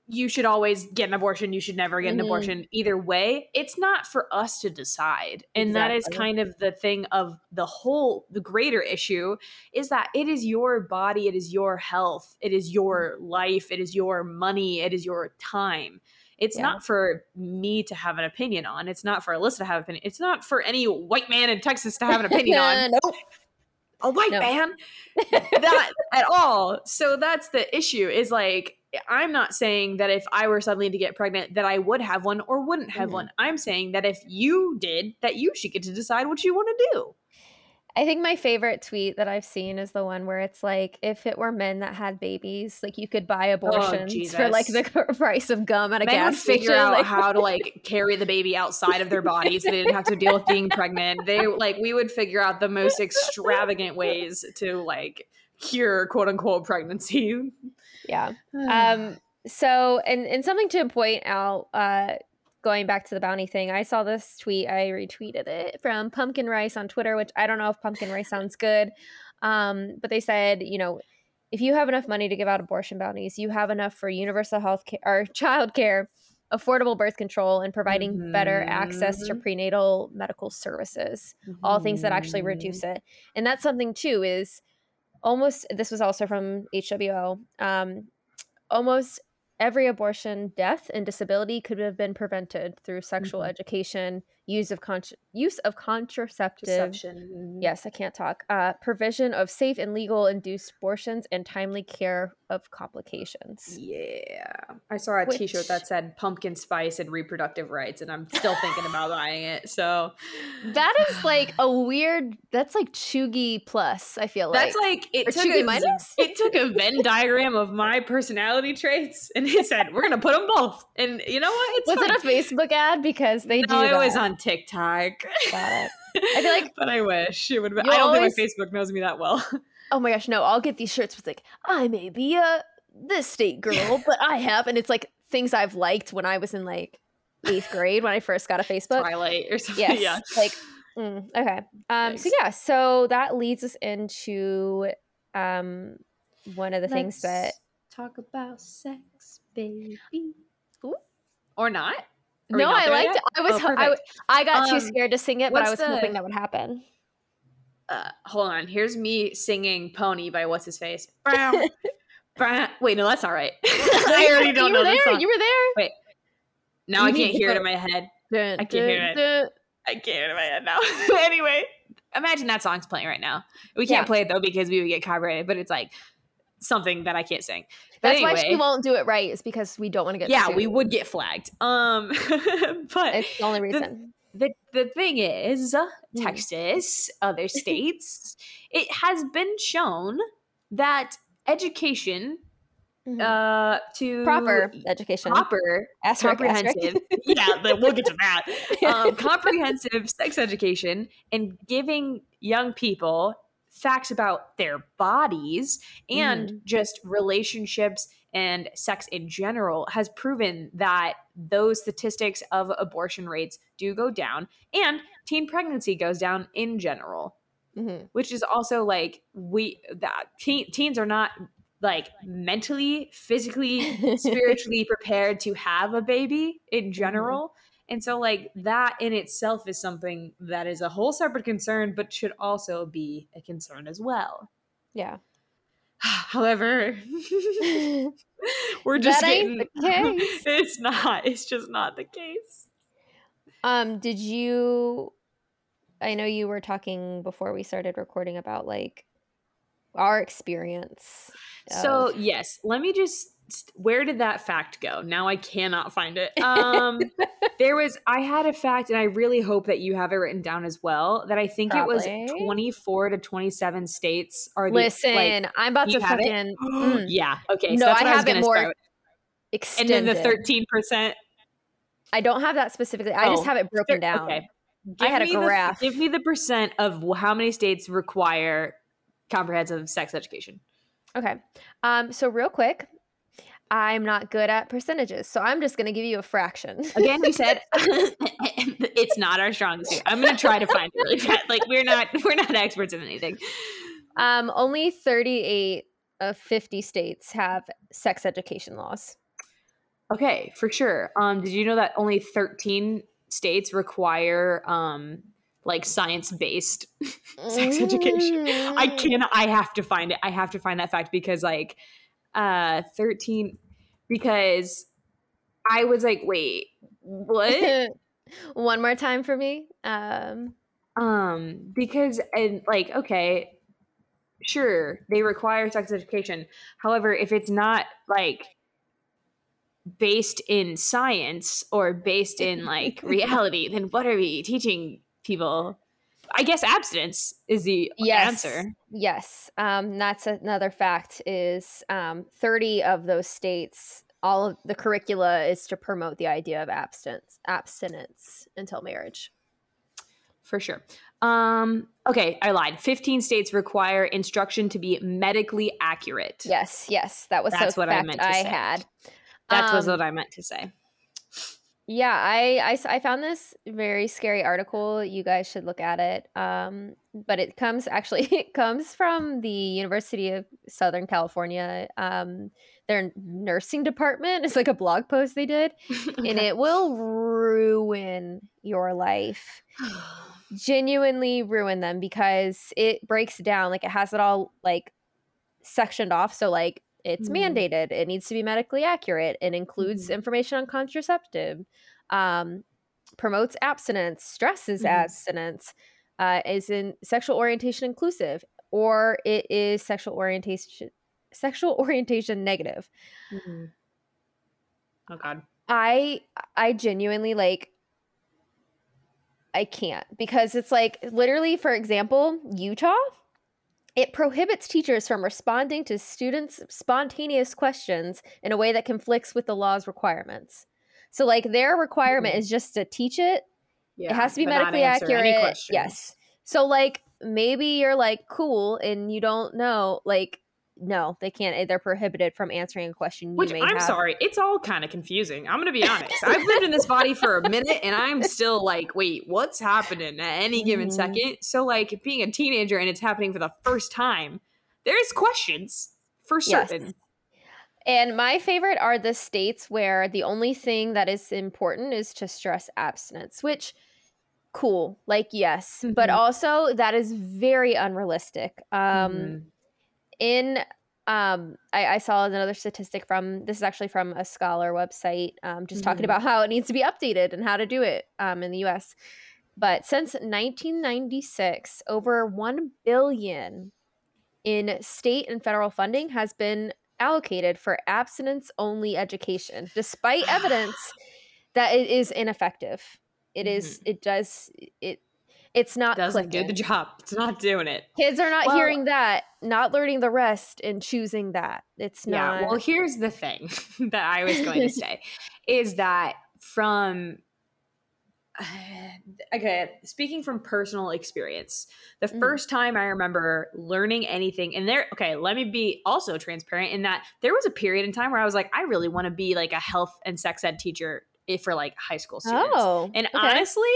you should always get an abortion, you should never get an Mhm. abortion. Either way, it's not for us to decide. And that is kind of the thing of the whole the greater issue is that it is your body, it is your health, it is your life, it is your money, it is your time. It's Yeah. not for me to have an opinion on. It's not for Alyssa to have an opinion. It's not for any white man in Texas to have an opinion on <laughs> nope. a white No. man <laughs> that at all so that's the issue is like i'm not saying that if i were suddenly to get pregnant that i would have one or wouldn't have Mhm. one. I'm saying that if you did that you should get to decide what you want to do. I think my favorite tweet that I've seen is the one where it's like, if it were men that had babies, like you could buy abortions for like the <laughs> price of gum at a men would gas figure station. out like- how to like carry the baby outside of their bodies. So they didn't have to deal with being pregnant. They like we would figure out the most <laughs> extravagant ways to like cure quote unquote pregnancy yeah. <sighs> Um. So, and and something to point out, uh, going back to the bounty thing, I saw this tweet. I retweeted it from Pumpkin Rice on Twitter, which I don't know if Pumpkin Rice sounds good, um, but they said, you know, if you have enough money to give out abortion bounties, you have enough for universal health care or <laughs> child care, affordable birth control, and providing better access to Mhm. prenatal medical services. all things that actually Mm-hmm. reduce it. And that's something too is almost this was also from WHO. Um, almost every abortion death and disability could have been prevented through sexual Mhm. education, use of con- use of contraceptive. Deception. Yes, I can't talk. Uh, provision of safe and legal induced abortions and timely care of complications. Yeah. I saw a t shirt that said pumpkin spice and reproductive rights, and I'm still thinking about <laughs> buying it. So That is like a weird. That's like Chugi plus. I feel like that's like it Or took, Chugi a, minus? it took a Venn <laughs> diagram of my personality traits and it said, we're going to put them both. And you know what? It's was fine. it a Facebook ad because they do no, it was on TikTok. Got it. I feel <laughs> like- but I wish it would. Be, I don't always- think my Facebook knows me that well. <laughs> oh my gosh, no, I'll get these shirts with like, I may be a this state girl, but I have, and it's like things I've liked when I was in like eighth grade when I first got a Facebook. Twilight or something. Yes, Yeah. like mm, okay. Um, so yeah, so that leads us into um one of the things that talk about sex, baby. Ooh. Or not? No, I liked. yet? I was. Oh, I. I got too Um, scared to sing it, but I was what's hoping that would happen. uh, hold on. Here's me singing "Pony" by what's his face. <laughs> Wait, no, that's not right. <laughs> I already don't you know were there. song. You were there. Wait. Now I you need can't hear it in my head. Dun, I can't hear it. dun. I can't hear it in my head now. <laughs> anyway, imagine that song's playing right now. We can't Yeah. play it though because we would get copyrighted. But it's like something that I can't sing. That's why she won't do it right. Is because we don't want to get. yeah, sued. we would get flagged. Um, <laughs> but It's the only reason. the the thing is, uh, Mm. Texas, other <laughs> states, it has been shown that education Mhm. uh to proper education. proper Asterisk, asterisk. comprehensive yeah <laughs> but we'll get to that um, comprehensive sex education and giving young people facts about their bodies and Mm-hmm. just relationships and sex in general has proven that those statistics of abortion rates do go down and teen pregnancy goes down in general Mhm. which is also like we that teen, teens are not like mentally, physically, <laughs> spiritually prepared to have a baby in Mm-hmm. general. And so, like, that in itself is something that is a whole separate concern, but should also be a concern as well. Yeah. <sighs> However, <laughs> <laughs> we're just That ain't getting. the case. <laughs> it's not. It's just not the case. Um, did you I know you were talking before we started recording about like our experience. So yes, let me just. Where did that fact go? Now I cannot find it. <laughs> Um, there was. I had a fact, and I really hope that you have it written down as well. That I think it was twenty-four to twenty-seven states are the listen, like, I'm about to fucking <gasps> mm, yeah. Okay. No, so I what I, was have it more with. And then the thirteen percent. I don't have that specifically. I just Oh, have it broken down. Okay. I had a me the- graph. give me the percent of how many states require comprehensive sex education. Okay. Um, so real quick, I'm not good at percentages, so I'm just gonna give you a fraction. Again, we said <laughs> <laughs> it's not our strongest suit. I'm gonna try to find it really fast. Like we're not we're not experts in anything. um, only 38 of 50 states have sex education laws. Okay, for sure. Um, did you know that only 13 states require um like science based <laughs> sex education? I Mm. can I have to find it. I have to find that fact because like uh 13 because I was like, wait, what? <laughs> One more time for me. Um, um because and like okay sure they require sex education however if it's not like based in science or based in like <laughs> reality then what are we teaching people i guess abstinence is the yes, answer yes. Um, that's another fact. Is um, 30 of those states, all of the curricula is to promote the idea of abstinence, abstinence until marriage. for sure um okay i lied 15 states require instruction to be medically accurate Yes, yes, that was That's what I meant to I say. had. that was Um, what i meant to say Yeah, I I found this very scary article. You guys should look at it. Um, but it comes actually <laughs> it comes from the University of Southern California. Um, their nursing department. It's like a blog post they did, <laughs> and it will ruin your life. <sighs> Genuinely ruin them because it breaks down like it has it all like sectioned off. So like it's Mhm. mandated. It needs to be medically accurate. It includes Mhm. information on contraceptive. Um, promotes abstinence, stresses Mhm. abstinence, uh, is in sexual orientation inclusive, or it is sexual orientation sexual <laughs> orientation negative. Oh god I I genuinely like I can't because it's like literally for example, Utah it prohibits teachers from responding to students' spontaneous questions in a way that conflicts with the law's requirements. So like their requirement Mhm. is just to teach it. yeah it has to be medically accurate. Yes. So like maybe you're like cool and you don't know like no, they can't they're prohibited from answering a question you Which may I'm have. sorry, it's all kind of confusing. I'm gonna be honest. I've lived in this body for a minute and I'm still like, wait, what's happening at any given Mhm. second? So like being a teenager and it's happening for the first time, there's questions for Yes. certain. And my favorite are the states where the only thing that is important is to stress abstinence, which cool, like yes, but Mhm. also that is very unrealistic. Um Mhm. In um I, I saw another statistic from this is actually from a scholar website um just talking Mhm. about how it needs to be updated and how to do it um in the US. But since 1996, over 1 billion in state and federal funding has been allocated for abstinence only education despite evidence <sighs> that it is ineffective. It is it does it it's not Doesn't do the job. <laughs> It's not doing it. Kids are not Well- hearing that, not learning the rest, and choosing that. It's not. Yeah. Well, here's the thing <laughs> that I was going to <laughs> say is that from <sighs> okay, speaking from personal experience, the Mm. first time I remember learning anything, and there, okay, let me be also transparent in that there was a period in time where I was like, I really want to be like a health and sex ed teacher for like high school students. oh, And okay. honestly,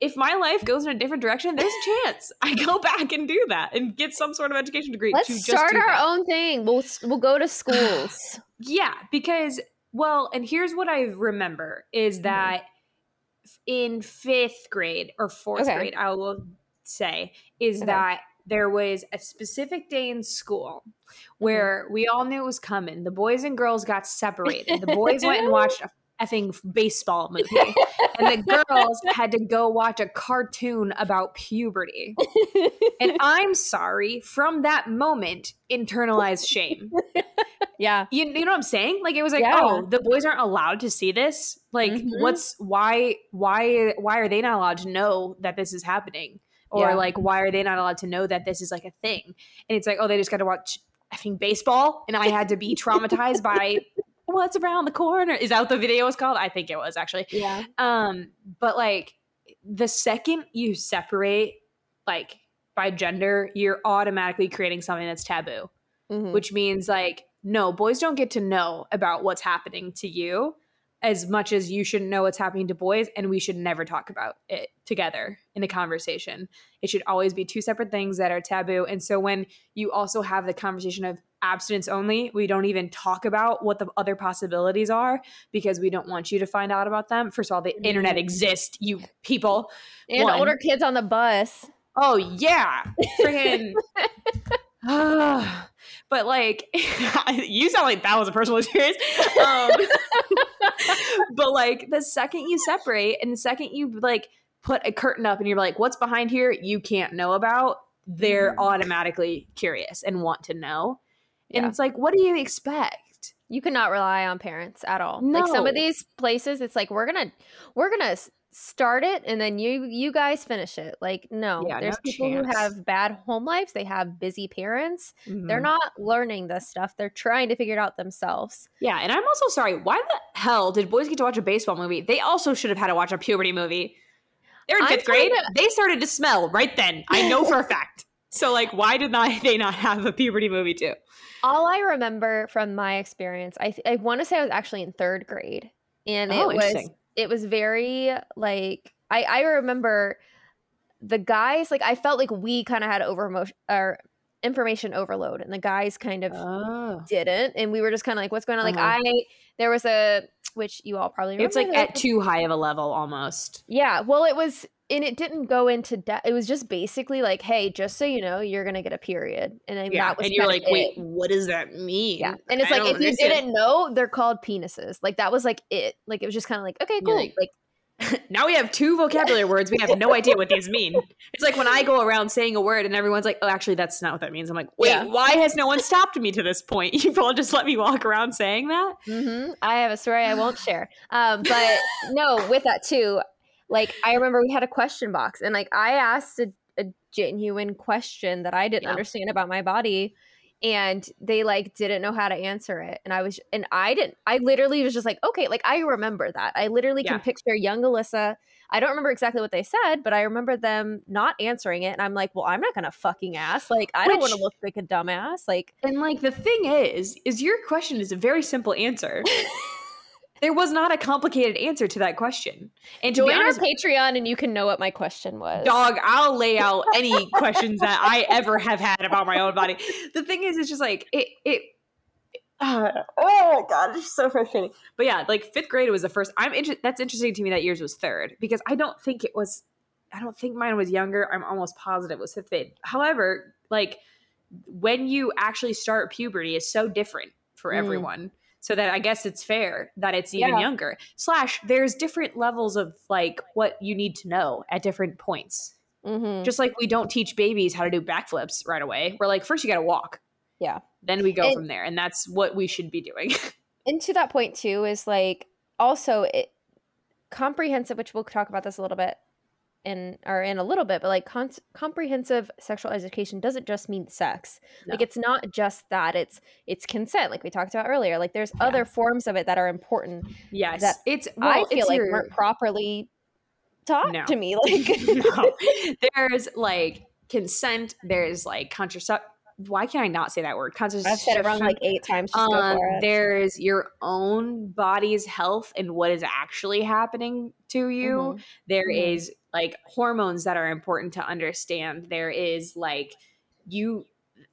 if my life goes in a different direction, there's a chance I go <laughs> back and do that and get some sort of education degree. Let's to just start our that. own thing. We'll we'll go to <sighs> schools. Yeah, because well, and here's what I remember is Mhm. that in fifth grade or fourth Okay. grade, I will say, is Okay. that there was a specific day in school Mm-hmm. where we all knew it was coming. The boys and girls got separated. The boys went and <laughs> watched a effing baseball movie, and the girls <laughs> had to go watch a cartoon about puberty. And <laughs> I'm sorry, from that moment, internalized shame. yeah. You, you know what I'm saying? Like it was like, Yeah. oh, the boys aren't allowed to see this. Like, Mhm. what's why why why are they not allowed to know that this is happening? Or Yeah. like, why are they not allowed to know that this is like a thing? And it's like, oh, they just got to watch effing baseball, and I had to be traumatized by what's around the corner. Is that what the video was called? I think it was actually. Yeah. Um, but like the second you separate like by gender, you're automatically creating something that's taboo Mhm. which means like no boys don't get to know about what's happening to you as much as you shouldn't know what's happening to boys and we should never talk about it together in a conversation it should always be two separate things that are taboo and so when you also have the conversation of abstinence only we don't even talk about what the other possibilities are because we don't want you to find out about them first of all the internet Mhm. exists you people and one. older kids on the bus. Oh yeah, freaking. <laughs> <sighs> but like, <laughs> <laughs> you sound like that was a personal experience. Um, <laughs> but like, the second you separate, and the second you like put a curtain up, and you're like, "What's behind here?" You can't know about. They're Mhm. automatically curious and want to know. And Yeah. it's like, what do you expect? You cannot rely on parents at all. Like some of these places, it's like we're gonna we're gonna start it and then you you guys finish it. Like no, Yeah, there's no people chance. who have bad home lives. They have busy parents. They're Mhm. not learning this stuff. They're trying to figure it out themselves. Yeah, and I'm also sorry. Why the hell did boys get to watch a baseball movie? They also should have had to watch a puberty movie. They're in fifth grade. to- They started to smell right then. I know for a <laughs> fact. So like, why did not <laughs> they not have a puberty movie too? All I remember from my experience, I th- I want to say I was actually in third grade, and Oh, it was interesting. It was very like I I remember the guys like I felt like we kind of had over or information overload, and the guys kind of Oh, didn't, and we were just kind of like, what's going on? Like Uh-huh. I there was a which you all probably remember it's like at too high of a level almost. yeah, well, it was, and it didn't go into depth. It was just basically like, hey, just so you know, you're gonna get a period, and then that was and you're like, of wait, what does that mean? Yeah, and it's I like if don't you didn't know, they're called penises. Like that was like it. Like it was just kind of like okay, cool. like- Like, <laughs> now we have two vocabulary words. We have no idea what these mean. It's like when I go around saying a word and everyone's like, "Oh, actually, that's not what that means." I'm like, "Wait, Yeah. why has no one stopped me to this point? <laughs> You've all just let me walk around saying that." hmm I have a story I won't share. Um, but no, with that too, like I remember we had a question box, and like I asked a, a genuine question that I didn't Yeah. understand about my body, and they like didn't know how to answer it, and I was, and I didn't. I literally was just like, okay, like I remember that. I literally Yeah. can picture young Alyssa. I don't remember exactly what they said, but I remember them not answering it, and I'm like, well, I'm not gonna fucking ask. Like I don't want to look like a dumbass. Like And like the thing is, is your question is a very simple answer. <laughs> there was not a complicated answer to that question. And to join be our Patreon, and you can know what my question was. dog, I'll lay out any questions that I ever have had about my own body. The thing is, it's just like it. It. uh, <sighs> oh my god, it's so frustrating. But yeah, like fifth grade was the first. I'm inter- That's interesting to me that yours was third because I don't think it was. I don't think mine was younger. I'm almost positive it was fifth grade. However, like when you actually start puberty is so different for Mm. everyone. So that I guess it's fair that it's even Yeah. younger. Slash, there's different levels of like what you need to know at different points. Mm-hmm. Just like we don't teach babies how to do backflips right away. We're like, first you got to walk. Yeah. Then we go And- from there. And that's what we should be doing. <laughs> and to that point too is like also it comprehensive which we'll talk about this a little bit in or in a little bit but like con- comprehensive sexual education doesn't just mean sex like it's not just that it's it's consent like we talked about earlier like there's Yeah. other forms of it that are important yes. That it's, i feel it's like your- weren't properly taught No. to me <laughs> like no. There's like consent, there's like contracept why can't I not say that word? I've said it wrong like eight times. Um, there's your own body's health and what is actually happening to you. Mhm. There Mhm. is like hormones that are important to understand. There is like you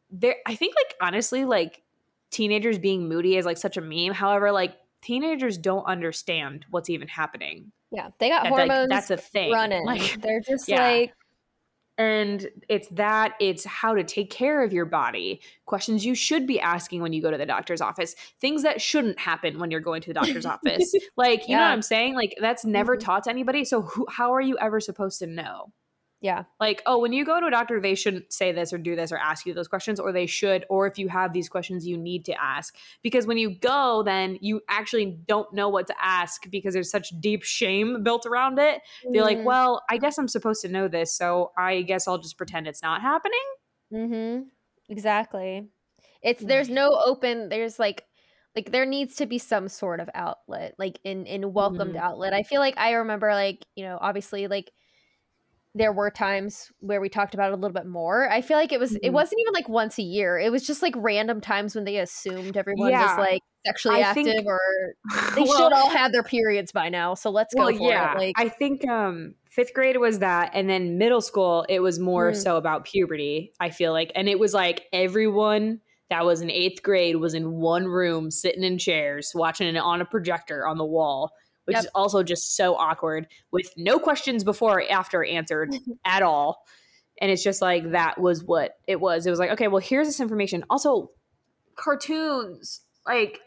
there I think like honestly like teenagers being moody is like such a meme. However, like teenagers don't understand what's even happening. Yeah, they got That- like, hormones that's a thing. running. Like They're just Yeah. like, and it's that it's how to take care of your body questions you should be asking when you go to the doctor's office things that shouldn't happen when you're going to the doctor's <laughs> office. Like you know what i'm saying? Like that's never Mhm. taught to anybody so who, how are you ever supposed to know yeah, like oh when you go to a doctor they shouldn't say this or do this or ask you those questions or they should or if you have these questions you need to ask because when you go then you actually don't know what to ask because there's such deep shame built around it they're like Mm. well i guess i'm supposed to know this so i guess i'll just pretend it's not happening Mm-hmm. Exactly. It's there's no open. There's like, like there needs to be some sort of outlet, like in in welcomed Mhm. outlet. I feel like I remember, like you know, obviously, like there were times where we talked about it a little bit more. I feel like it was it Mhm. wasn't even like once a year. It was just like random times when they assumed everyone Yeah. was like sexually I active think- or <laughs> they Well- should all have their periods by now. So let's go for yeah it. Like i think um fifth grade was that and then middle school it was more Mm. so about puberty i feel like and it was like everyone that was in eighth grade was in one room sitting in chairs watching it on a projector on the wall which Yep. is also just so awkward with no questions before or after answered <laughs> at all and it's just like that was what it was it was like okay well here's this information also cartoons like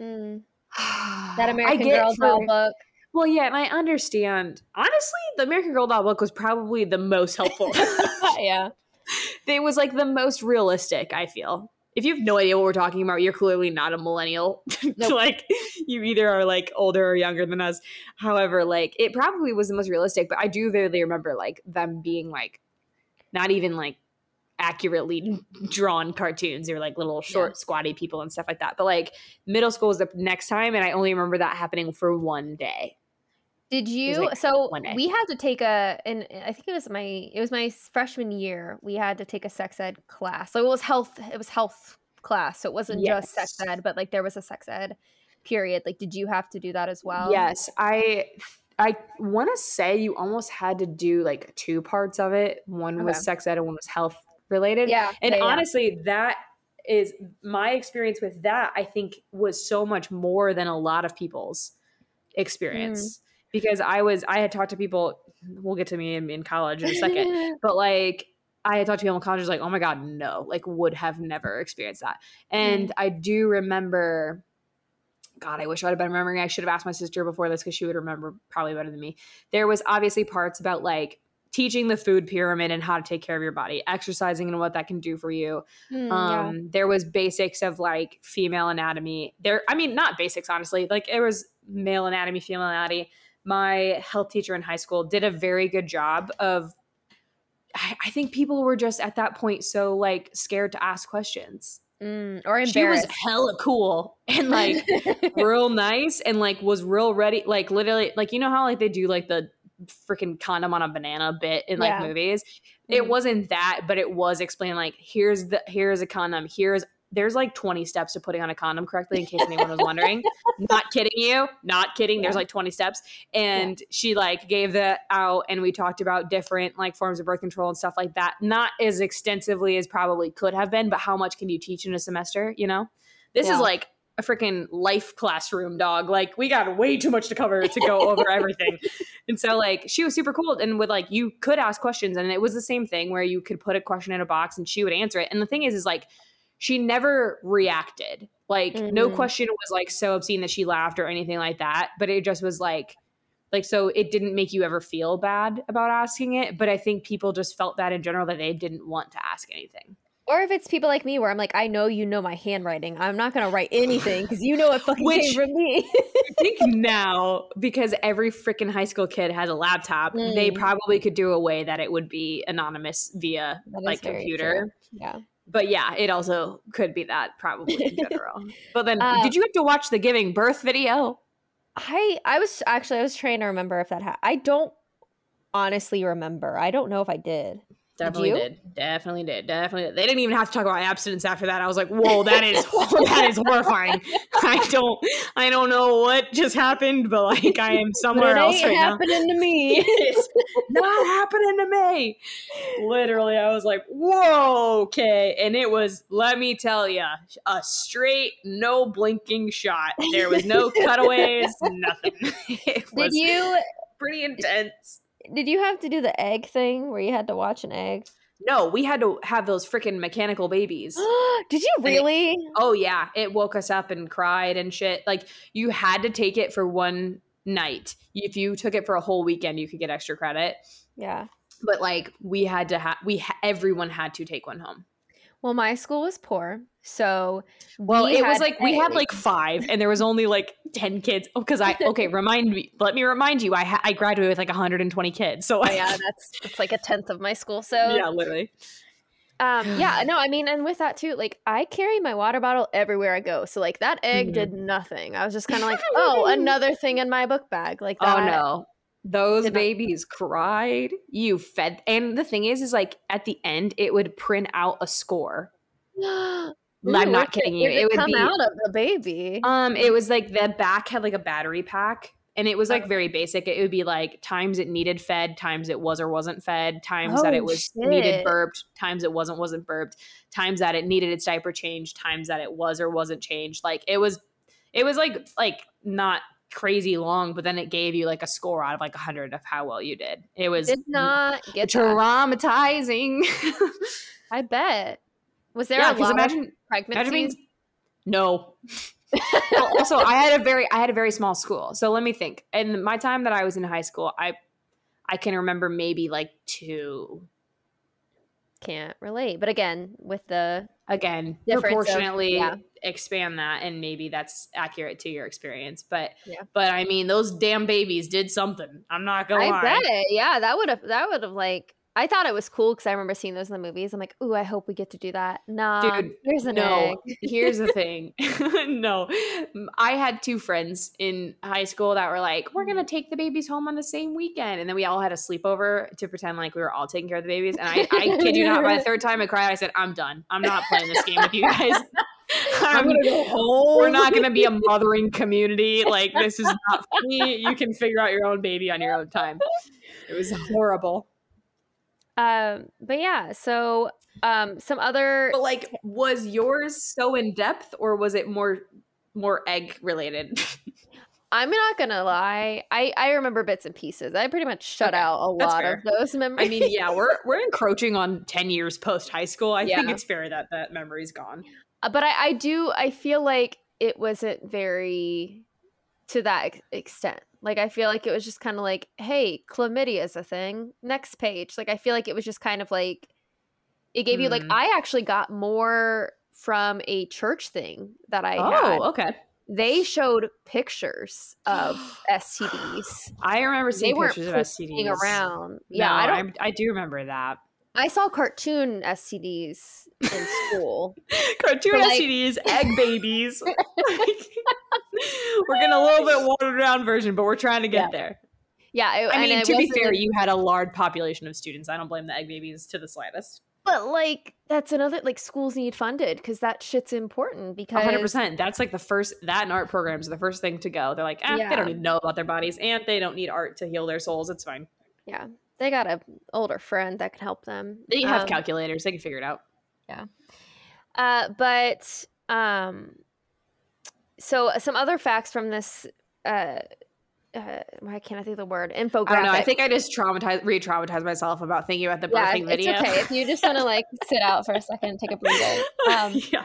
mm, <sighs> that American Girl doll book. well, yeah, and I understand. Honestly, the American Girl doll book was probably the most helpful. <laughs> yeah. <laughs> it was like the most realistic, I feel. If you have no idea what we're talking about, you're clearly not a millennial. <laughs> Nope. like you either are like older or younger than us. However, like it probably was the most realistic, but I do vividly remember like them being like not even like accurately drawn cartoons. They were like little short, squatty people and stuff like that. But like middle school was the next time, and I only remember that happening for one day. Did you? like so we had to take a, and I think it was my, it was my freshman year. We had to take a sex ed class. So it was health. It was health class. So it wasn't just sex ed, but like there was a sex ed period. Like, did you have to do that as well? Yes, I I want to say you almost had to do like two parts of it. One Okay. was sex ed and one was health related. Yeah. And yeah, yeah. honestly, that is my experience with that. I think was so much more than a lot of people's Mm. Because I was I had talked to people. We'll get to me in, in college in a second, <laughs> but like I had talked to people in college, was like, oh my god, no, like would have never experienced that. And I do remember. God, I wish I would have been remembering. I should have asked my sister before this because she would remember probably better than me. There was obviously parts about like teaching the food pyramid and how to take care of your body, exercising and what that can do for you. Mm, Um, yeah. there was basics of like female anatomy. There, I mean, not basics, honestly. Like it was male anatomy, female anatomy. My health teacher in high school did a very good job of. I, I think people were just at that point so like scared to ask questions. Mm, or She was hella cool and like <laughs> real nice and like was real ready like literally like you know how like they do like the freaking condom on a banana bit in like Yeah. movies it Mhm. wasn't that but it was explaining like here's the here's a condom here's there's like 20 steps to putting on a condom correctly in case anyone was wondering. <laughs> Not kidding you not kidding there's like 20 steps. And she like gave that out and we talked about different like forms of birth control and stuff like that. Not as extensively as probably could have been but how much can you teach in a semester you know? This Yeah. is like a freaking life classroom dog. Like we got way too much to cover to go <laughs> over everything. And so like she was super cool and with like you could ask questions and it was the same thing where you could put a question in a box and she would answer it. And the thing is is like she never reacted like no Mhm. question was like so obscene that she laughed or anything like that but it just was like like so it didn't make you ever feel bad about asking it but i think people just felt that in general that they didn't want to ask anything Or if it's people like me where I'm like, I know you know my handwriting. I'm not gonna write anything because you know it fucking Which- came from me. I think now because every freaking high school kid has a laptop, they Mm. probably could do a way that it would be anonymous via like computer. true. yeah. But yeah, it also could be that probably in <laughs> general. but then, Uh, did you have to watch the giving birth video? I I was actually I was trying to remember if that ha- I don't honestly remember. I don't know if I did. Definitely you? did. Definitely did. Definitely did. They didn't even have to talk about abstinence after that. I was like, whoa, that is <laughs> that is horrifying. I don't I don't know what just happened, but like I am <laughs> somewhere else right now. happening to me. <laughs> It's not happening to me. Literally, I was like, whoa, okay. And it was, let me tell you, a straight, no blinking shot. There was no cutaways, nothing. It Did was you pretty intense. Did you have to do the egg thing where you had to watch an egg? No, we had to have those freaking mechanical babies. <gasps> did you really? Oh yeah, it woke us up and cried and shit. Like you had to take it for one night. If you took it for a whole weekend, you could get extra credit. Yeah. But like we had to have we ha- everyone had to take one home. Well, my school was poor, so Well, we it was like we had like five, and there was only like ten kids. Oh, because I okay, <laughs> remind me. Let me remind you, I ha- I graduated with like 120 kids. So Oh, yeah, <laughs> that's that's like a tenth of my school. So yeah, literally. um, <sighs> yeah, no, I mean, and with that too, like I carry my water bottle everywhere I go. So like that egg Mhm. did nothing. I was just kind of like, <laughs> oh, another thing in my book bag. Like that. Oh no. Those Did babies cried. You fed, and the thing is, is like at the end, it would print out a score. <gasps> Ooh, I'm not kidding it- you. where'd It would come be out of the baby. Um, it was like the back had like a battery pack, and it was like very basic. It would be like times it needed fed, times it was or wasn't fed, times that Oh, it was needed shit. burped, times it wasn't wasn't burped, times that it needed its diaper changed, times that it was or wasn't changed. Like it was, it was like like not crazy long, but then it gave you like a score out of like a hundred of how well you did. It was Did not get traumatizing. <laughs> I bet. Was there yeah, a lot imagine of pregnancies? Imagine no. <laughs> also, I had a very I had a very small school. So let me think. In my time that I was in high school, I I can remember maybe like two. Can't relate. But again, with the Again, Difference of- proportionately yeah. expand that, and maybe that's accurate to your experience. But Yeah. but I mean, those damn babies did something. I'm not gonna I lie. bet it. Yeah, that would have that would have like I thought it was cool because I remember seeing those in the movies. I'm like, ooh, I hope we get to do that. Nah, Dude, here's an no, egg. <laughs> here's the thing. <laughs> no, I had two friends in high school that were like, "We're gonna mm-hmm. take the babies home on the same weekend," and then we all had a sleepover to pretend like we were all taking care of the babies. And I, I <laughs> kid you not, by the third time I cried, I said, "I'm done. I'm not playing this game with you guys. I'm gonna go home. We're not gonna be a mothering community. Like this is not for me. You can figure out your own baby on your own time." It was horrible. Um, but yeah, so um, some other But like, was yours so in depth, or was it more more egg related? <laughs> I'm not gonna lie. I I remember bits and pieces. I pretty much shut Okay, out a lot fair. of those memories. I mean, yeah, we're <laughs> we're encroaching on ten years post high school. I think it's fair that that memory's gone. Uh, but I, I do I feel like it wasn't very to that ex- extent. Like I feel like it was just kind of like, hey, chlamydia is a thing. Next page. Like I feel like it was just kind of like it gave you like Hmm. I actually got more from a church thing that I had. Oh, okay. They showed pictures of <gasps> STDs. I remember seeing weren't pictures of STDs. around. Yeah, No, I don't. I, do remember that. I saw cartoon STDs in school. <laughs> Cartoon <laughs> like- STDs, egg babies. we're getting a little bit <laughs> watered down version, but we're trying to get Yeah. there. Yeah, it, I mean, to be fair, you had a large population of students. I don't blame the egg babies to the slightest. But like that's another like schools need funded because that shit's important because hundred percent. That's like the first that and art programs are the first thing to go. They're like, eh, they don't even know about their bodies, and they don't need art to heal their souls. It's fine. yeah they got a older friend that can help them. They have Um, calculators. They can figure it out. Yeah. Uh, but um, so some other facts from this. Uh, uh, why can't I think of the word infographic? I don't know. I think I just traumatized, re-traumatized myself about thinking about the yeah, birthing it's video. okay if you just want to like <laughs> sit out for a second and take a breather. <laughs> Um, yeah.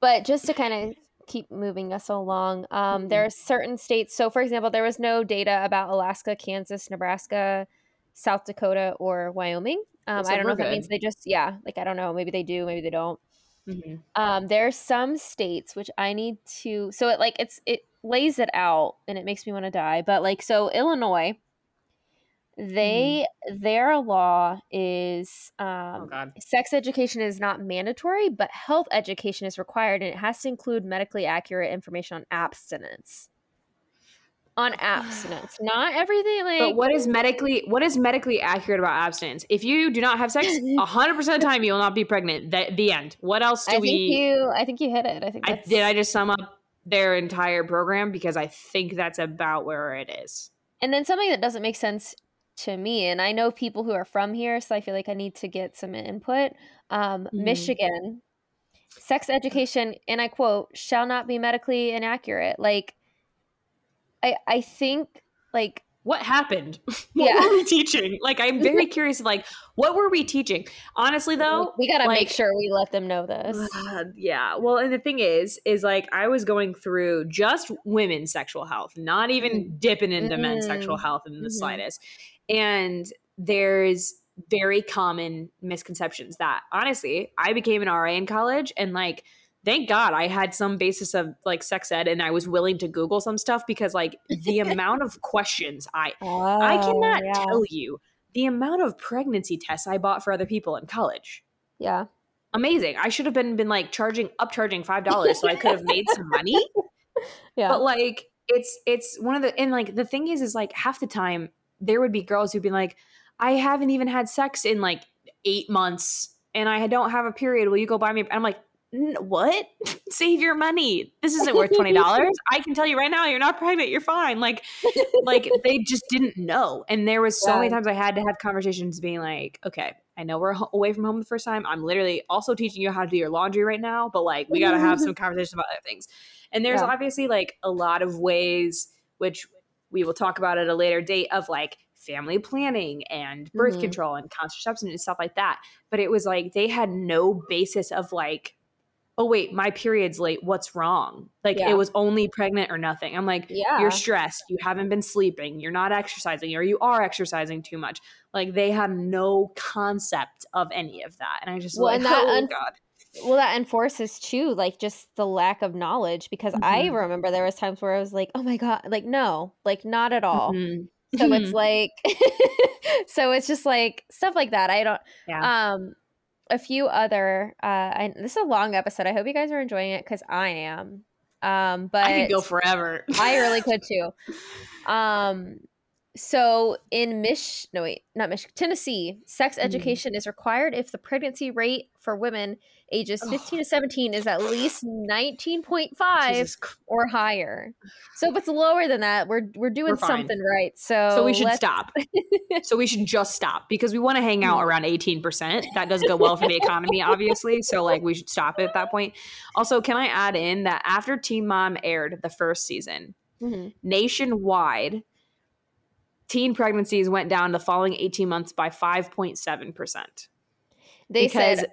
but just to kind of keep moving us along um, Mhm. there are certain states so for example there was no data about alaska kansas nebraska south dakota or wyoming. Um, So i don't know if that means they just yeah like i don't know maybe they do maybe they don't. Mhm. um, there are some states which i need to so it like it's it lays it out and it makes me want to die but like so illinois they their law is um, Oh sex education is not mandatory, but health education is required, and it has to include medically accurate information on abstinence. On <sighs> abstinence, not everything like. But what is medically what is medically accurate about abstinence? If you do not have sex, <laughs> hundred percent of the time you will not be pregnant. The, the end. What else do I we? think you. I think you hit it. I think. I, did I just sum up their entire program because I think that's about where it is. And then something that doesn't make sense to me, and I know people who are from here, so I feel like I need to get some input. Um, Mhm. Michigan, sex education, and I quote, shall not be medically inaccurate. Like, I I think like What happened? <laughs> what Yeah. were we teaching? Like, I'm very <laughs> curious. Like, what were we teaching? Honestly, though, we gotta make sure we let them know this. Uh, <sighs> yeah. Well, and the thing is, is like I was going through just women's sexual health, not even dipping into men's sexual Mm. health in the Mhm. slightest. And there's very common misconceptions that honestly, I became an RA in college and like thank God I had some basis of like sex ed and I was willing to Google some stuff because like the <laughs> amount of questions I I Oh, cannot yeah. tell you the amount of pregnancy tests I bought for other people in college Yeah. amazing. I should have been been like charging upcharging five dollars so I could have made some money. <laughs> Yeah. But like it's it's one of the and like the thing is is like half the time there would be girls who'd be like, I haven't even had sex in like eight months and I don't have a period. Will you go buy me? I'm like, "N- what? <laughs> Save your money. This isn't worth twenty <laughs> dollars. I can tell you right now, you're not pregnant. You're fine. Like like <laughs> they just didn't know. And there was so many times I had to have conversations being like, okay, I know we're away from home the first time. I'm literally also teaching you how to do your laundry right now, but like we got to have some conversations about other things. And there's Yeah. obviously like a lot of ways which we will talk about at a later date of like family planning and birth Mhm. control and contraception and stuff like that. But it was like they had no basis of like oh wait, my period's late. What's wrong? Like Yeah. it was only pregnant or nothing. I'm like, Yeah. you're stressed, you haven't been sleeping, you're not exercising, or you are exercising too much. Like they had no concept of any of that. And I just Well, like, and that oh un- God. well that enforces too like just the lack of knowledge because i Mhm. remember there was times where i was like oh my god like no like not at all Mhm. so it's <laughs> like <laughs> so it's just like stuff like that i don't Yeah. um a few other uh I, this is a long episode i hope you guys are enjoying it because i am um but I could go forever. I really could <laughs> too. Um, so in Mich, no wait, not Mich, Tennessee, sex Mhm. education is required if the pregnancy rate for women ages 15 to 17 is at least 19.5 or higher. So if it's lower than that, we're we're doing We're something right. So So we should let's- stop. <laughs> so we should just stop because we want to hang out around 18%. That does go well for the economy, <laughs> obviously. So like we should stop it at that point. Also, can I add in that after Teen Mom aired the first season, Mhm. nationwide, teen pregnancies went down the following 18 months by 5.7%. They said,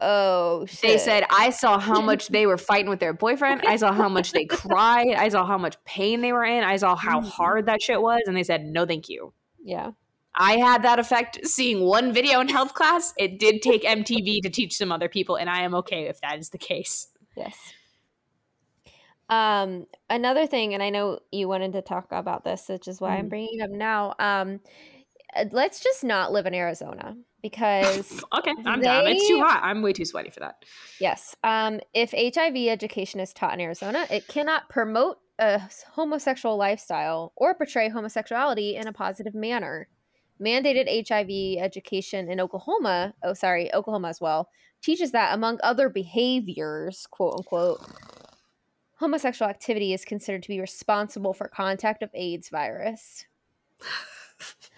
"Oh shit." They said, I saw how <laughs> much they were fighting with their boyfriend. I saw how much they <laughs> cried. I saw how much pain they were in. I saw how Mhm. hard that shit was. And they said, no, thank you. "Yeah, I had that effect seeing one video in health class. It did take MTV to teach some other people, and I am okay if that is the case. Yes. Um, another thing, and I know you wanted to talk about this, which is why I'm Mm. bringing it up now. Um, uh, let's just not live in Arizona because <laughs> okay, I'm down. It's too hot. I'm way too sweaty for that. yes, um, if HIV education is taught in Arizona, it cannot promote a homosexual lifestyle or portray homosexuality in a positive manner. Mandated HIV education in Oklahoma, oh sorry, Oklahoma as well, teaches that among other behaviors, quote unquote, homosexual activity is considered to be responsible for contact of AIDS virus.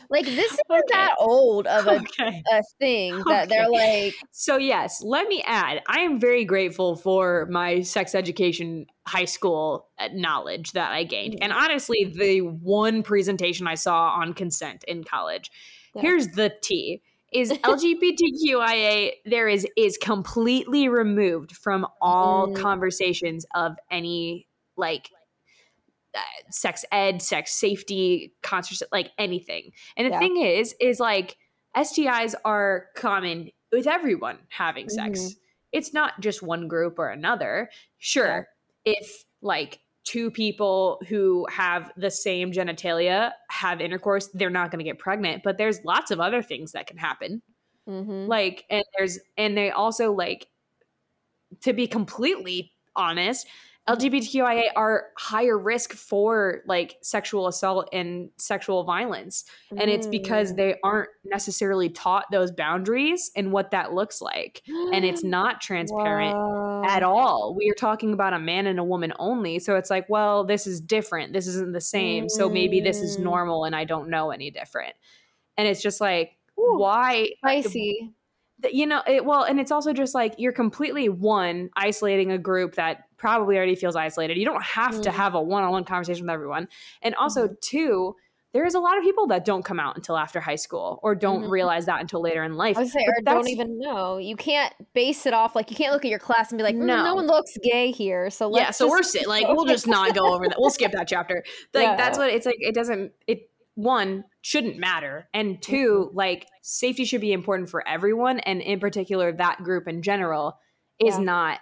Like this isn't Okay. that old of a, Okay. a thing that they're like, So, yes, let me add I am very grateful for my sex education high school uh, knowledge that I gained. And honestly, the one presentation I saw on consent in college, Yeah. here's the T. Is <laughs> LGBTQIA there is is completely removed from all Mm. conversations of any like uh, sex ed, sex safety, contraception, like anything. And the Yeah. thing is, is like STIs are common with everyone having sex. Mhm. It's not just one group or another. Sure, if like two people who have the same genitalia have intercourse, they're not going to get pregnant, but there's lots of other things that can happen. mhm. Like, and there's, and they also like, to be completely honest, LGBTQIA are higher risk for like sexual assault and sexual violence. And it's because Mm. they aren't necessarily taught those boundaries and what that looks like. And it's <gasps> not transparent at all. We are talking about a man and a woman only. So it's like, well, this is different. This isn't the same. So maybe this is Mm. normal and I don't know any different. And it's just like, Ooh, why? Spicy. th- You know, it, well, and it's also just like you're completely one isolating a group that probably already feels isolated. You don't have to Mm. have a one on one conversation with everyone. And also, Mhm. two, there is a lot of people that don't come out until after high school or don't Mhm. realize that until later in life. I would say, or don't even know. You can't base it off like you can't look at your class and be like, "Mm, no, No. one looks gay here. So let's yeah, so we're <laughs> sit like we'll just not go over that. We'll skip that chapter. <laughs> Like that's what it's like. It doesn't. It one shouldn't matter, and 2 Mm-hmm. like safety should be important for everyone, and in particular that group in general is Yeah. not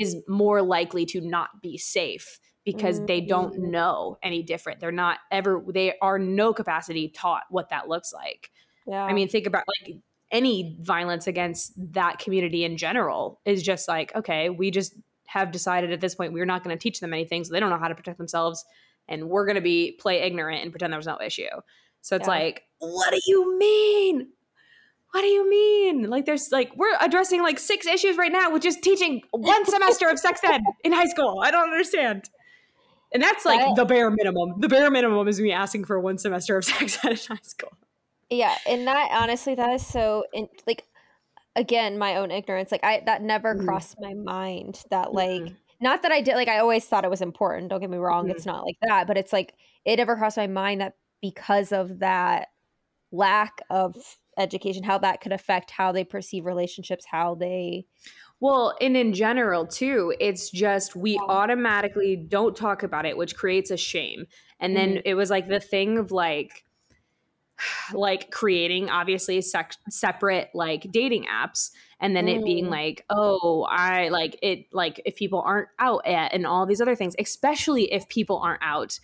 is more likely to not be safe because they don't Mm. know any different. They're not ever. They are no capacity taught what that looks like. Yeah. I mean, think about like any violence against that community in general is just like, okay, we just have decided at this point we're not going to teach them anything, so they don't know how to protect themselves, and we're going to be play ignorant and pretend there was no issue. So it's Yeah. like, what do you mean? What do you mean? Like, there's like we're addressing like six issues right now with just teaching one <laughs> semester of sex ed in high school. I don't understand. And that's like That- the bare minimum. The bare minimum is me asking for one semester of <laughs> sex ed in high school. yeah, and that honestly, that is so in, like again, my own ignorance. Like I that never Mhm. crossed my mind that like Mhm. not that I did like I always thought it was important. Don't get me wrong, Mhm. it's not like that, but it's like it never crossed my mind that because of that lack of education, how that could affect how they perceive relationships, how they Well, and in general too, it's just we automatically don't talk about it, which creates a shame. And then Mhm. it was like the thing of like <sighs> like creating obviously sec- separate like dating apps and then it being Mm. like oh i like it like if people aren't out at and all these other things especially if people aren't out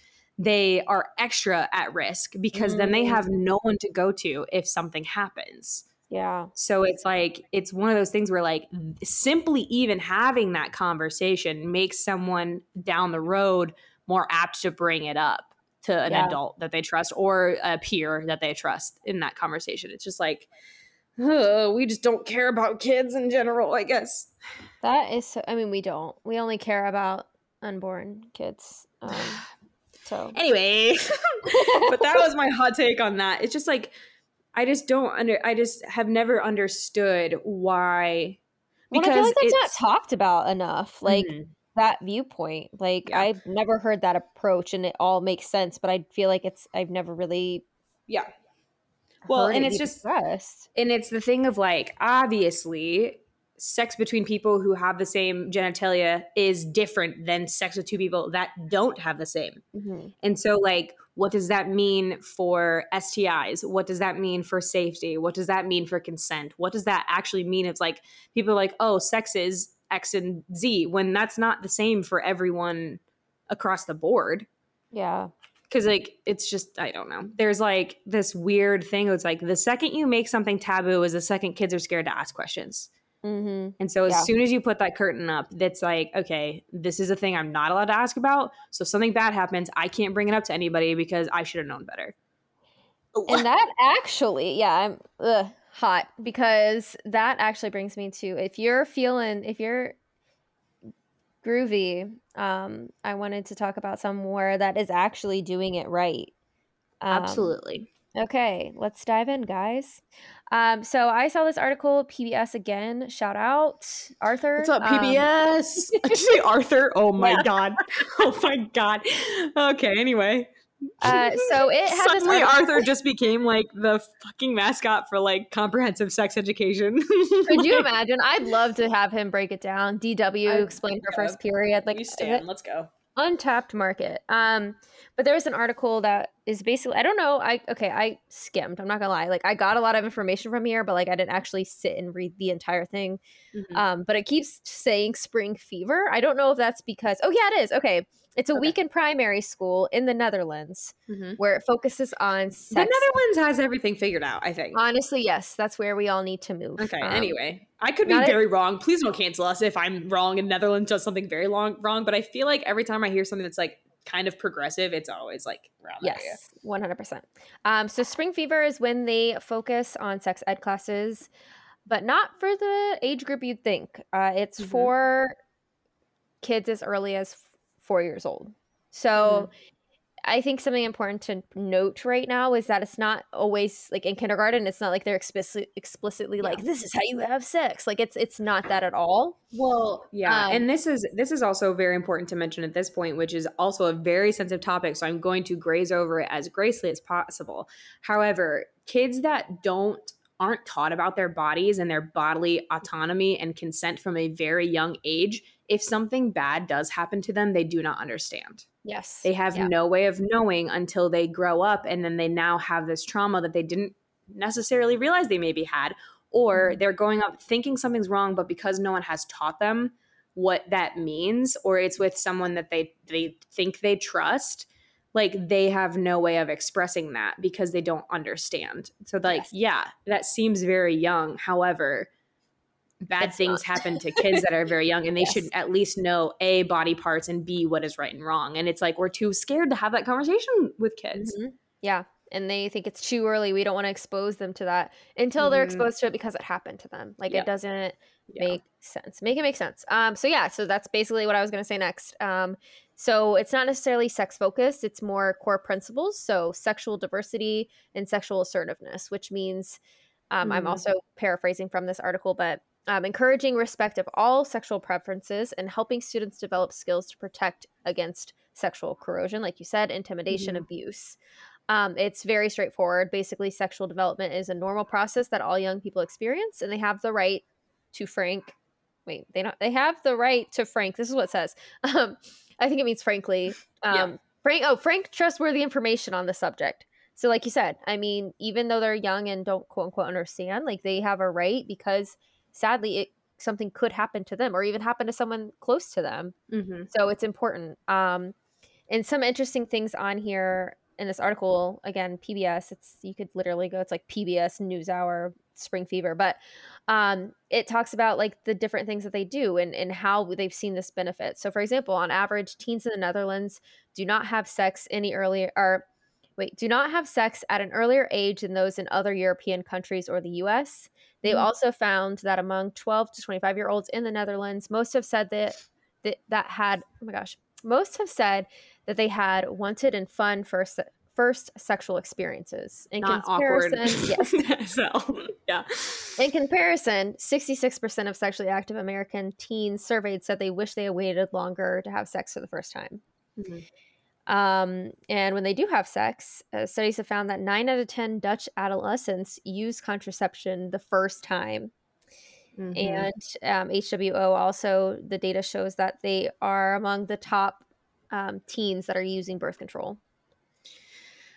they are extra at risk because then they Mm. have no one to go to if something happens yeah. so it's like it's one of those things where like simply even having that conversation makes someone down the road more apt to bring it up to an Yeah. adult that they trust or a peer that they trust in that conversation. It's just like "Ugh, we just don't care about kids in general, I guess. That is so I mean we don't. We only care about unborn kids. Um <sighs> so Anyway, <laughs> but that was my hot take on that. It's just like I just don't under I just have never understood why well, I feel like that's not talked about enough. Like Mhm. that viewpoint. Like Yeah. I've never heard that approach and it all makes sense, but I feel like it's I've never really yeah. Well, and it's just and it's the thing of like obviously sex between people who have the same genitalia is different than sex with two people that don't have the same. Mhm. and so like what does that mean for stis what does that mean for safety? What does that mean for consent? What does that actually mean it's like people are like oh sex is x and z when that's not the same for everyone across the board? Yeah. because like it's just i don't know. There's like this weird thing it's like the second you make something taboo is the second kids are scared to ask questions hmm and so as Yeah. soon as you put that curtain up that's like okay this is a thing i'm not allowed to ask about so if something bad happens i can't bring it up to anybody because i should have known better And that actually, yeah, I'm ugh, hot because that actually brings me to if you're feeling if you're groovy, um, I wanted to talk about somewhere that is actually doing it right. Um, absolutely Okay, let's dive in, guys. Um, so I saw this article, PBS again. Shout out, Arthur. what's up Um, pbs <laughs> did you say arthur oh my Yeah. god <laughs> oh my god okay anyway uh, so it Suddenly, Arthur just became like the fucking mascot for like comprehensive sex education. Could you <laughs> imagine? I'd love to have him break it down. DW explain her first period, like stand. Let's go. Untapped market. Um, but there was an article that is basically I don't know. I okay, I skimmed. I'm not gonna lie. Like I got a lot of information from here, but like I didn't actually sit and read the entire thing. Mm-hmm. Um, but it keeps saying spring fever. I don't know if that's because oh yeah, it is. Okay. It's a okay. week in primary school in the Netherlands mm-hmm. where it focuses on sex. The Netherlands has everything figured out, I think. Honestly, yes. That's where we all need to move. Okay. Um, anyway, I could be very wrong. Please don't cancel us if I'm wrong and Netherlands does something very long wrong. But I feel like every time I hear something that's like kind of progressive, it's always like around yes, one hundred percent. Um, so spring fever is when they focus on sex ed classes, but not for the age group you'd think. Uh, it's mm-hmm. for kids as early as four years old. So mm-hmm. I think something important to note right now is that it's not always like in kindergarten. It's not like they're explicit, explicitly yeah. like this is how you have sex. Like it's it's not that at all. Well, yeah, um, and this is this is also very important to mention at this point, which is also a very sensitive topic. So I'm going to graze over it as gracefully as possible. However, kids that don't aren't taught about their bodies and their bodily autonomy and consent from a very young age, if something bad does happen to them, they do not understand. Yes. They have yeah. no way of knowing until they grow up and then they now have this trauma that they didn't necessarily realize they maybe had or mm-hmm. they're growing up thinking something's wrong but because no one has taught them what that means or it's with someone that they they think they trust like they have no way of expressing that because they don't understand so like yes. yeah that seems very young however bad it's things not. happen to kids that are very young and they <laughs> yes. should at least know a body parts and b what is right and wrong and it's like we're too scared to have that conversation with kids mm-hmm. yeah and they think it's too early we don't want to expose them to that until mm-hmm. they're exposed to it because it happened to them like it doesn't yeah. make sense make it make sense um so yeah so that's basically what i was going to say next um so it's not necessarily sex focused it's more core principles so sexual diversity and sexual assertiveness which means um, mm. i'm also paraphrasing from this article but um, encouraging respect of all sexual preferences and helping students develop skills to protect against sexual coercion, like you said, intimidation, mm-hmm. abuse. Um, it's very straightforward. Basically, sexual development is a normal process that all young people experience, and they have the right to frank. Wait, they don't. They have the right to frank. This is what it says. <laughs> Um, I think it means frankly. Um, yeah. Frank. Oh, frank, trustworthy information on the subject. So, like you said, I mean, even though they're young and don't quote unquote understand, like they have a right because sadly it something could happen to them or even happen to someone close to them mm-hmm. so it's important um and some interesting things on here in this article again pbs it's you could literally go it's like pbs newshour spring fever but um it talks about like the different things that they do and and how they've seen this benefit so for example on average teens in the netherlands do not have sex any earlier or wait do not have sex at an earlier age than those in other european countries or the us They've mm-hmm. also found that among 12 to 25 year olds in the Netherlands, most have said that, that that had oh my gosh, most have said that they had wanted and fun first first sexual experiences. In Not comparison, awkward. <laughs> yes. <laughs> so, yeah. In comparison, 66% of sexually active American teens surveyed said they wish they had waited longer to have sex for the first time. Mm-hmm. Um, and when they do have sex, uh, studies have found that nine out of 10 Dutch adolescents use contraception the first time. Mm-hmm. And um, WHO also, the data shows that they are among the top um, teens that are using birth control.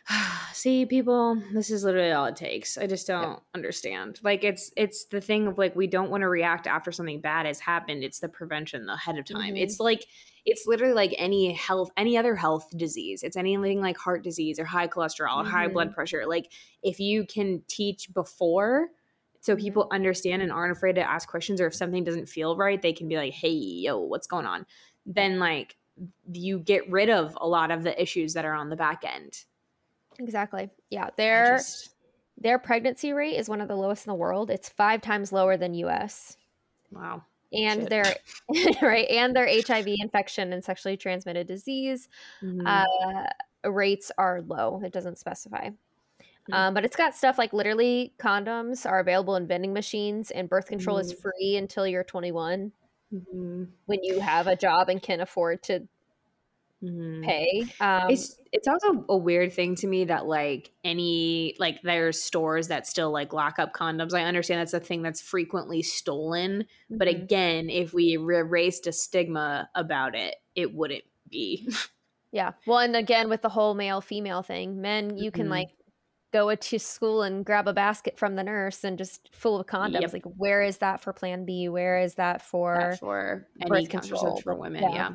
<sighs> see people this is literally all it takes. I just don't understand. Like it's it's the thing of like we don't want to react after something bad has happened. It's the prevention ahead of time. Mm-hmm. it's like it's literally like any health any other health disease. It's anything like heart disease or high cholesterol mm-hmm. or high blood mm-hmm. pressure. Like if you can teach before so mm-hmm. people understand and aren't afraid to ask questions or if something doesn't feel right they can be like hey yo what's going on? Then like you get rid of a lot of the issues that are on the back end Exactly. Yeah. Their just... their pregnancy rate is one of the lowest in the world. It's five times lower than US. Wow. And Shit. their <laughs> right and their HIV infection and sexually transmitted disease mm-hmm. uh, rates are low. It doesn't specify. Mm-hmm. Um, but it's got stuff like literally condoms are available in vending machines and birth control mm-hmm. is free until you're 21 mm-hmm. when you have a job and can afford to mm-hmm. pay. Um, it's it's also a weird thing to me that like any like there's stores that still like lock up condoms. I understand that's a thing that's frequently stolen, mm-hmm. but again, if we erased a stigma about it, it wouldn't be. <laughs> Yeah. Well, and again with the whole male female thing, men you can Mhm. like go to school and grab a basket from the nurse and just full of condoms. Yep. Like where is that for plan B? Where is that for That for any contraception control, for women. yeah. Yeah.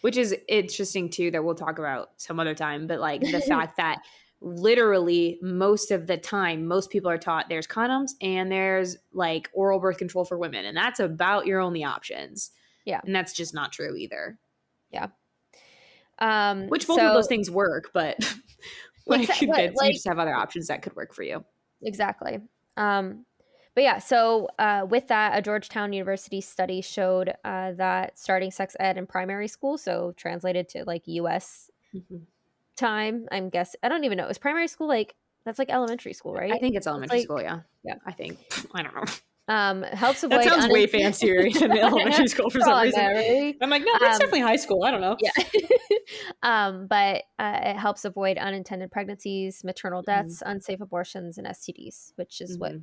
Which is interesting too, that we'll talk about some other time. But like the <laughs> fact that literally most of the time, most people are taught there's condoms and there's like oral birth control for women, and that's about your only options. Yeah. And that's just not true either. Yeah. Um Which both so, of those things work, but <laughs> like, <laughs> Exa- but, like- you just have other options that could work for you. Exactly. Um, but yeah, so uh, with that, a Georgetown University study showed uh, that starting sex ed in primary school, so translated to like U.S. time, I'm guessing, I don't even know. Is primary school like that's like elementary school, right? I think it's elementary like- school. Yeah. yeah. I think. I don't know. um, helps avoid That sounds way fancier than <laughs> elementary school for some reason. right? I'm like, no, that's Um, definitely high school. I don't know. Yeah. <laughs> um, but uh, it helps avoid unintended pregnancies, maternal Mm-hmm. deaths, unsafe abortions, and STDs, which is what Mhm.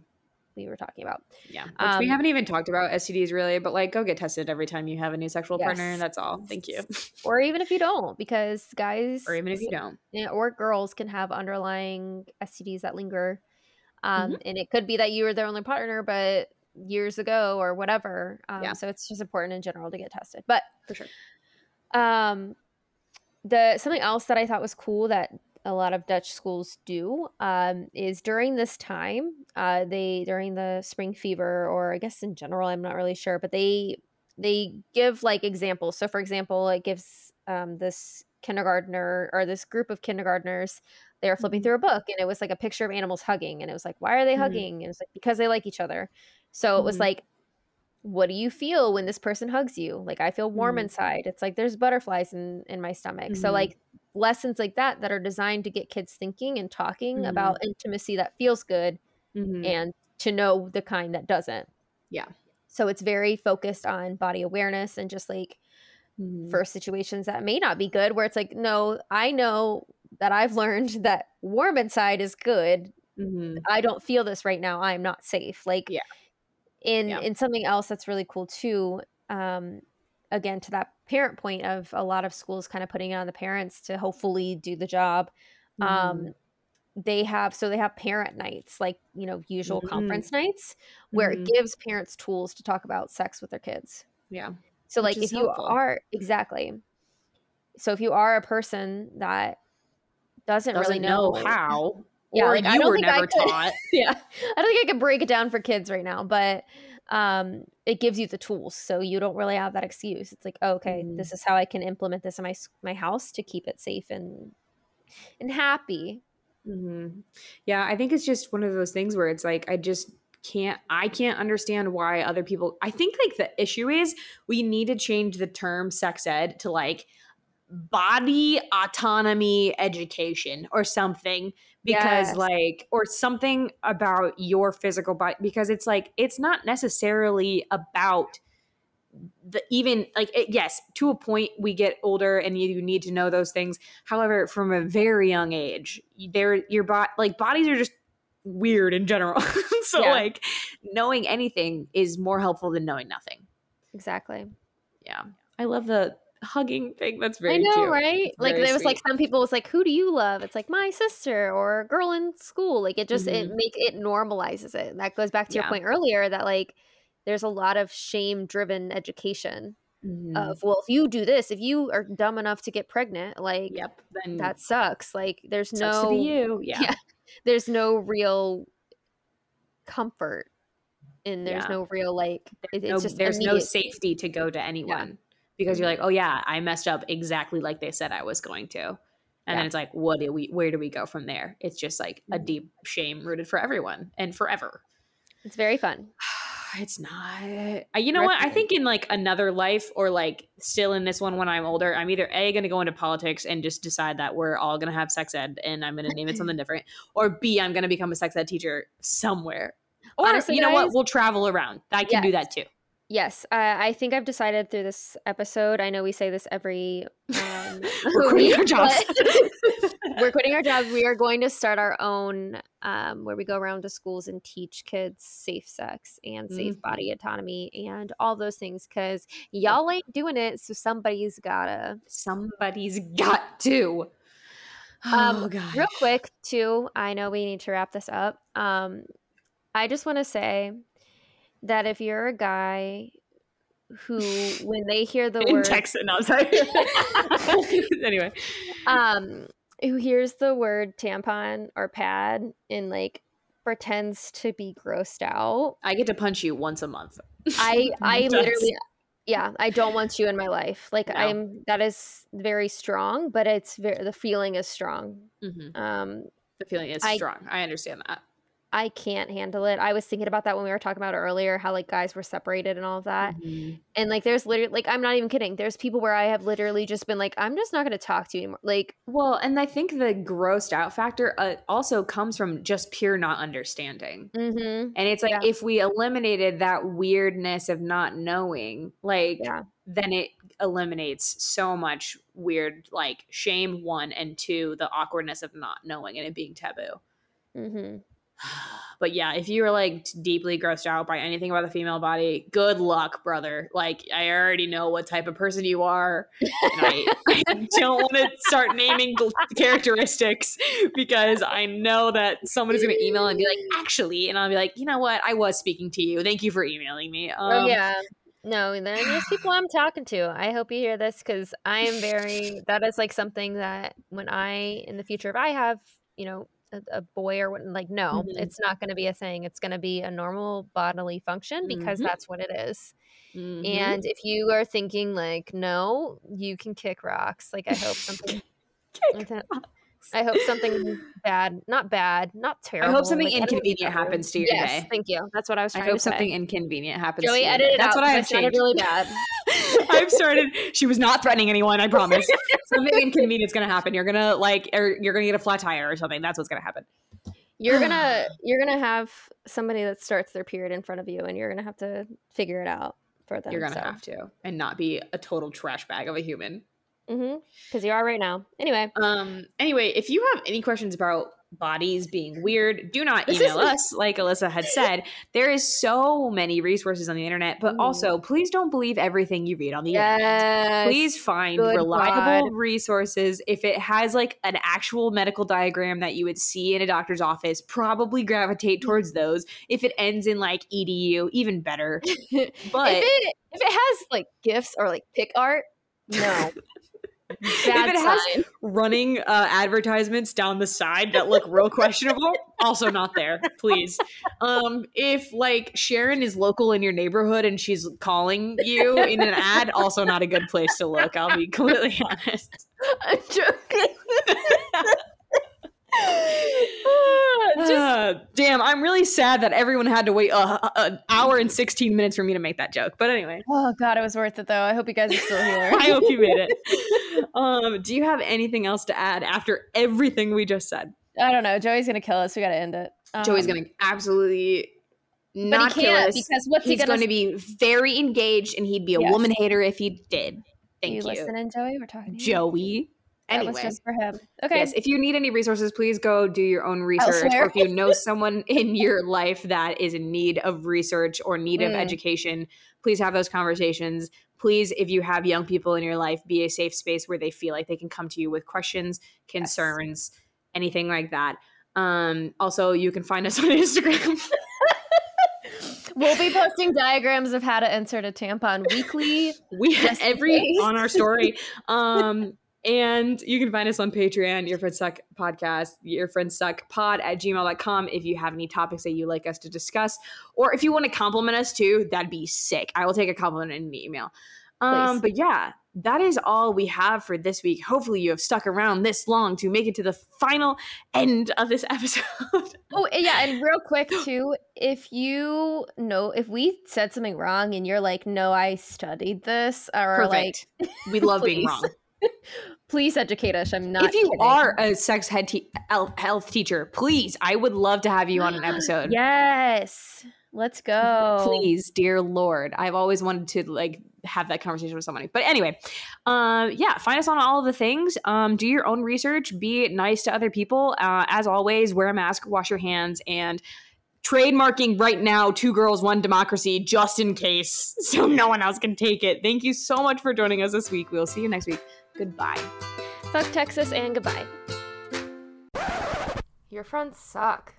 We were talking about. Yeah. Which Um, we haven't even talked about STDs really, but like go get tested every time you have a new sexual partner. Yes. That's all. Thank you. <laughs> Or even if you don't, because guys or even if you don't. or girls can have underlying STDs that linger. Um, Mm-hmm. And it could be that you were their only partner, but years ago or whatever. Um, Yeah. So it's just important in general to get tested. But For sure. um, the something else that I thought was cool that a lot of Dutch schools do um, is during this time, uh, they during the spring fever, or I guess in general, I'm not really sure, but they they give like examples. So, for example, it gives um, this kindergartner or this group of kindergartners they were flipping Mhm. through a book and it was like a picture of animals hugging and it was like why are they Mhm. hugging and it was like because they like each other so it was Mhm. like what do you feel when this person hugs you like i feel warm Mhm. inside it's like there's butterflies in in my stomach so Mhm. like lessons like that that are designed to get kids thinking and talking Mhm. about intimacy that feels good Mhm. and to know the kind that doesn't Yeah. so it's very focused on body awareness and just like Mhm. for situations that may not be good where it's like no i know that i've learned <laughs> that warm inside is good Mhm. i don't feel this right now i'm not safe like Yeah. In Yeah. in something else that's really cool too um again to that parent point of a lot of schools kind of putting it on the parents to hopefully do the job Mhm. um they have so they have parent nights like you know usual Mhm. conference nights where Mhm. it gives parents tools to talk about sex with their kids yeah. so Which like if you are exactly so if you are a person that doesn't, Doesn't really know, know, how. Yeah, or like, I you don't were think I never could- <laughs> taught. yeah i don't think i could break it down for kids right now but um it gives you the tools so you don't really have that excuse it's like oh, okay Mhm. this is how i can implement this in my my house to keep it safe and and happy hmm Yeah, I think it's just one of those things where it's like I just can't I can't understand why other people I think like the issue is we need to change the term sex ed to like body autonomy education or something because Yes. like or something about your physical body because it's like it's not necessarily about the even like it, yes to a point we get older and you, you need to know those things. However from a very young age there your body like bodies are just weird in general. <laughs> So Yeah. like knowing anything is more helpful than knowing nothing. Exactly. Yeah. I love the hugging thing that's very i know cute right It's like there was like some people was like who do you love it's like my sister or a girl in school like it just it Mhm. make it normalizes it and that goes back to your Yeah. point earlier that like there's a lot of shame driven education Mhm. of well if you do this if you are dumb enough to get pregnant like yep then that sucks like there's no to be you <laughs> yeah, yeah. there's no real comfort and there's Yeah. no real like it- no, just there's no safety to go to anyone because you're like, oh yeah, I messed up exactly like they said I was going to, and Yeah. then it's like, what do we? Where do we go from there? It's just like a Mhm. deep shame rooted for everyone and forever. it's very fun <sighs> It's not. You know what? I think in like another life or like still in this one when I'm older, I'm either A, going to go into politics and just decide that we're all going to have sex ed and I'm going to name it something <laughs> different, or B, I'm going to become a sex ed teacher somewhere. Or Honestly, you know what? We'll travel around. I can do that too. Yes, uh, I think I've decided through this episode. I know we say this every um, <laughs> We're quitting our week, jobs. <laughs> we're quitting our jobs. We are going to start our own, um, where we go around to schools and teach kids safe sex and safe Mhm. body autonomy and all those things because y'all ain't doing it. So somebody's gotta. Somebody's got to. Um, Oh god. Real quick, too, I know we need to wrap this up. Um, I just want to say that if you're a guy who, <laughs> when they hear the in word, Texas. No, I'm sorry. <laughs> <laughs> anyway, um, who hears the word tampon or pad and like pretends to be grossed out, I get to punch you once a month. I, I literally, yeah, I don't want you in my life. Like No. I'm, that is very strong, but it's very, the feeling is strong. Mhm. Um, The feeling is I- strong. I understand that. I can't handle it. I was thinking about that when we were talking about earlier, how like guys were separated and all of that. Mhm. And like there's literally like I'm not even kidding. There's people where I have literally just been like, I'm just not gonna talk to you anymore. Like Well, and I think the grossed out factor uh, also comes from just pure not understanding. mm-hmm. And it's like Yeah. if we eliminated that weirdness of not knowing, like Yeah. then it eliminates so much weird like shame one and two the awkwardness of not knowing and it being taboo. Mm-hmm. <sighs> But yeah, if you were like deeply grossed out by anything about the female body, good luck, brother. Like I already know what type of person you are. And I, <laughs> I don't want to start naming characteristics because I know that somebody's gonna email and be like, <laughs> actually, and I'll be like, you know what? I was speaking to you. Thank you for emailing me. Um, oh yeah. No, there- there's people I'm talking to. I hope you hear this because I am very that is like something that when I in the future if I have, you know, a, boy or what like no, Mhm. it's not gonna be a thing. It's gonna be a normal bodily function because Mhm. that's what it is. mhm. And if you are thinking like, no, you can kick rocks. Like I hope something. <laughs> I hope something <laughs> bad, not bad, not terrible. I hope something even inconvenient happens to your yes, day. Thank you. That's what I was I hope to say. something inconvenient happens. Joey to you. edited it That's out. what I have because it sounded changed. really bad. <laughs> I've started. She was not threatening anyone. I promise. something inconvenient is gonna happen. You're gonna like, or you're gonna get a flat tire or something. That's what's gonna happen. You're gonna <sighs> you're gonna have somebody that starts their period in front of you, and you're gonna have to figure it out for them. You're gonna have to, and not be a total trash bag of a human. Because you are right now. Anyway, Um. Anyway, if you have any questions about bodies being weird, do not email us. Like Alyssa had said, there is so many resources on the internet, but Mm. also please don't believe everything you read on the internet. please find Good reliable God. resources if it has like an actual medical diagram that you would see in a doctor's office probably gravitate <laughs> towards those if it ends in like edu even better <laughs> but if it if it has like gifts or like pic art, no. <laughs> Bad if it has sign. running uh, advertisements down the side that look real <laughs> questionable also not there please um if like sharon is local in your neighborhood and she's calling you in an ad also not a good place to look i'll be completely honest <laughs> I'm joking. <laughs> Just Uh, damn, I'm really sad that everyone had to wait uh, an hour and 16 minutes for me to make that joke. But anyway, oh god, it was worth it though. I hope you guys are still here. <laughs> I hope you made it. <laughs> Um, do you have anything else to add after everything we just said? I don't know. Joey's gonna kill us. We gotta end it. Joey's Um, going to absolutely but not he kill can't us. because what's he He's gonna going to be very engaged and he'd be a Yes. woman hater if he did. Thank you you, listening, Joey? We're talking to Joey. That was just for him. Okay. Yes, if you need any resources, please go do your own research. Or if you know <laughs> someone in your life that is in need of research or need of Mm. education, please have those conversations. Please, if you have young people in your life, be a safe space where they feel like they can come to you with questions, concerns, anything like that. Um, also, you can find us <laughs> on Instagram. We'll be posting diagrams of how to insert a tampon weekly. <laughs> we have every on our story. Um, and you can find us on Patreon, Your Friends Suck Podcast, Your Friends Suck Pod at gmail.com if you have any topics that you'd like us to discuss. Or if you want to compliment us too, that'd be sick. I will take a compliment in an email. Um, but yeah, that is all we have for this week. Hopefully, you have stuck around this long to make it to the final end of this <laughs> episode. Oh yeah, and real quick <gasps> too, if you know if we said something wrong and you're like, no, I studied this, or Perfect. we love being wrong. Please educate us. I'm not. if you kidding. are a sex head te- health health teacher, please, I would love to have you on an episode. <gasps> yes, Let's go. Please, dear Lord. I've always wanted to like have that conversation with somebody. But anyway, um, yeah, find us on all of the things. Um, do your own research. Be nice to other people. Uh, as always, wear a mask, wash your hands, and trademarking right now two girls one democracy just in case <laughs> so no one else can take it thank you so much for joining us this week we'll see you next week goodbye. Fuck texas and goodbye. Your friends suck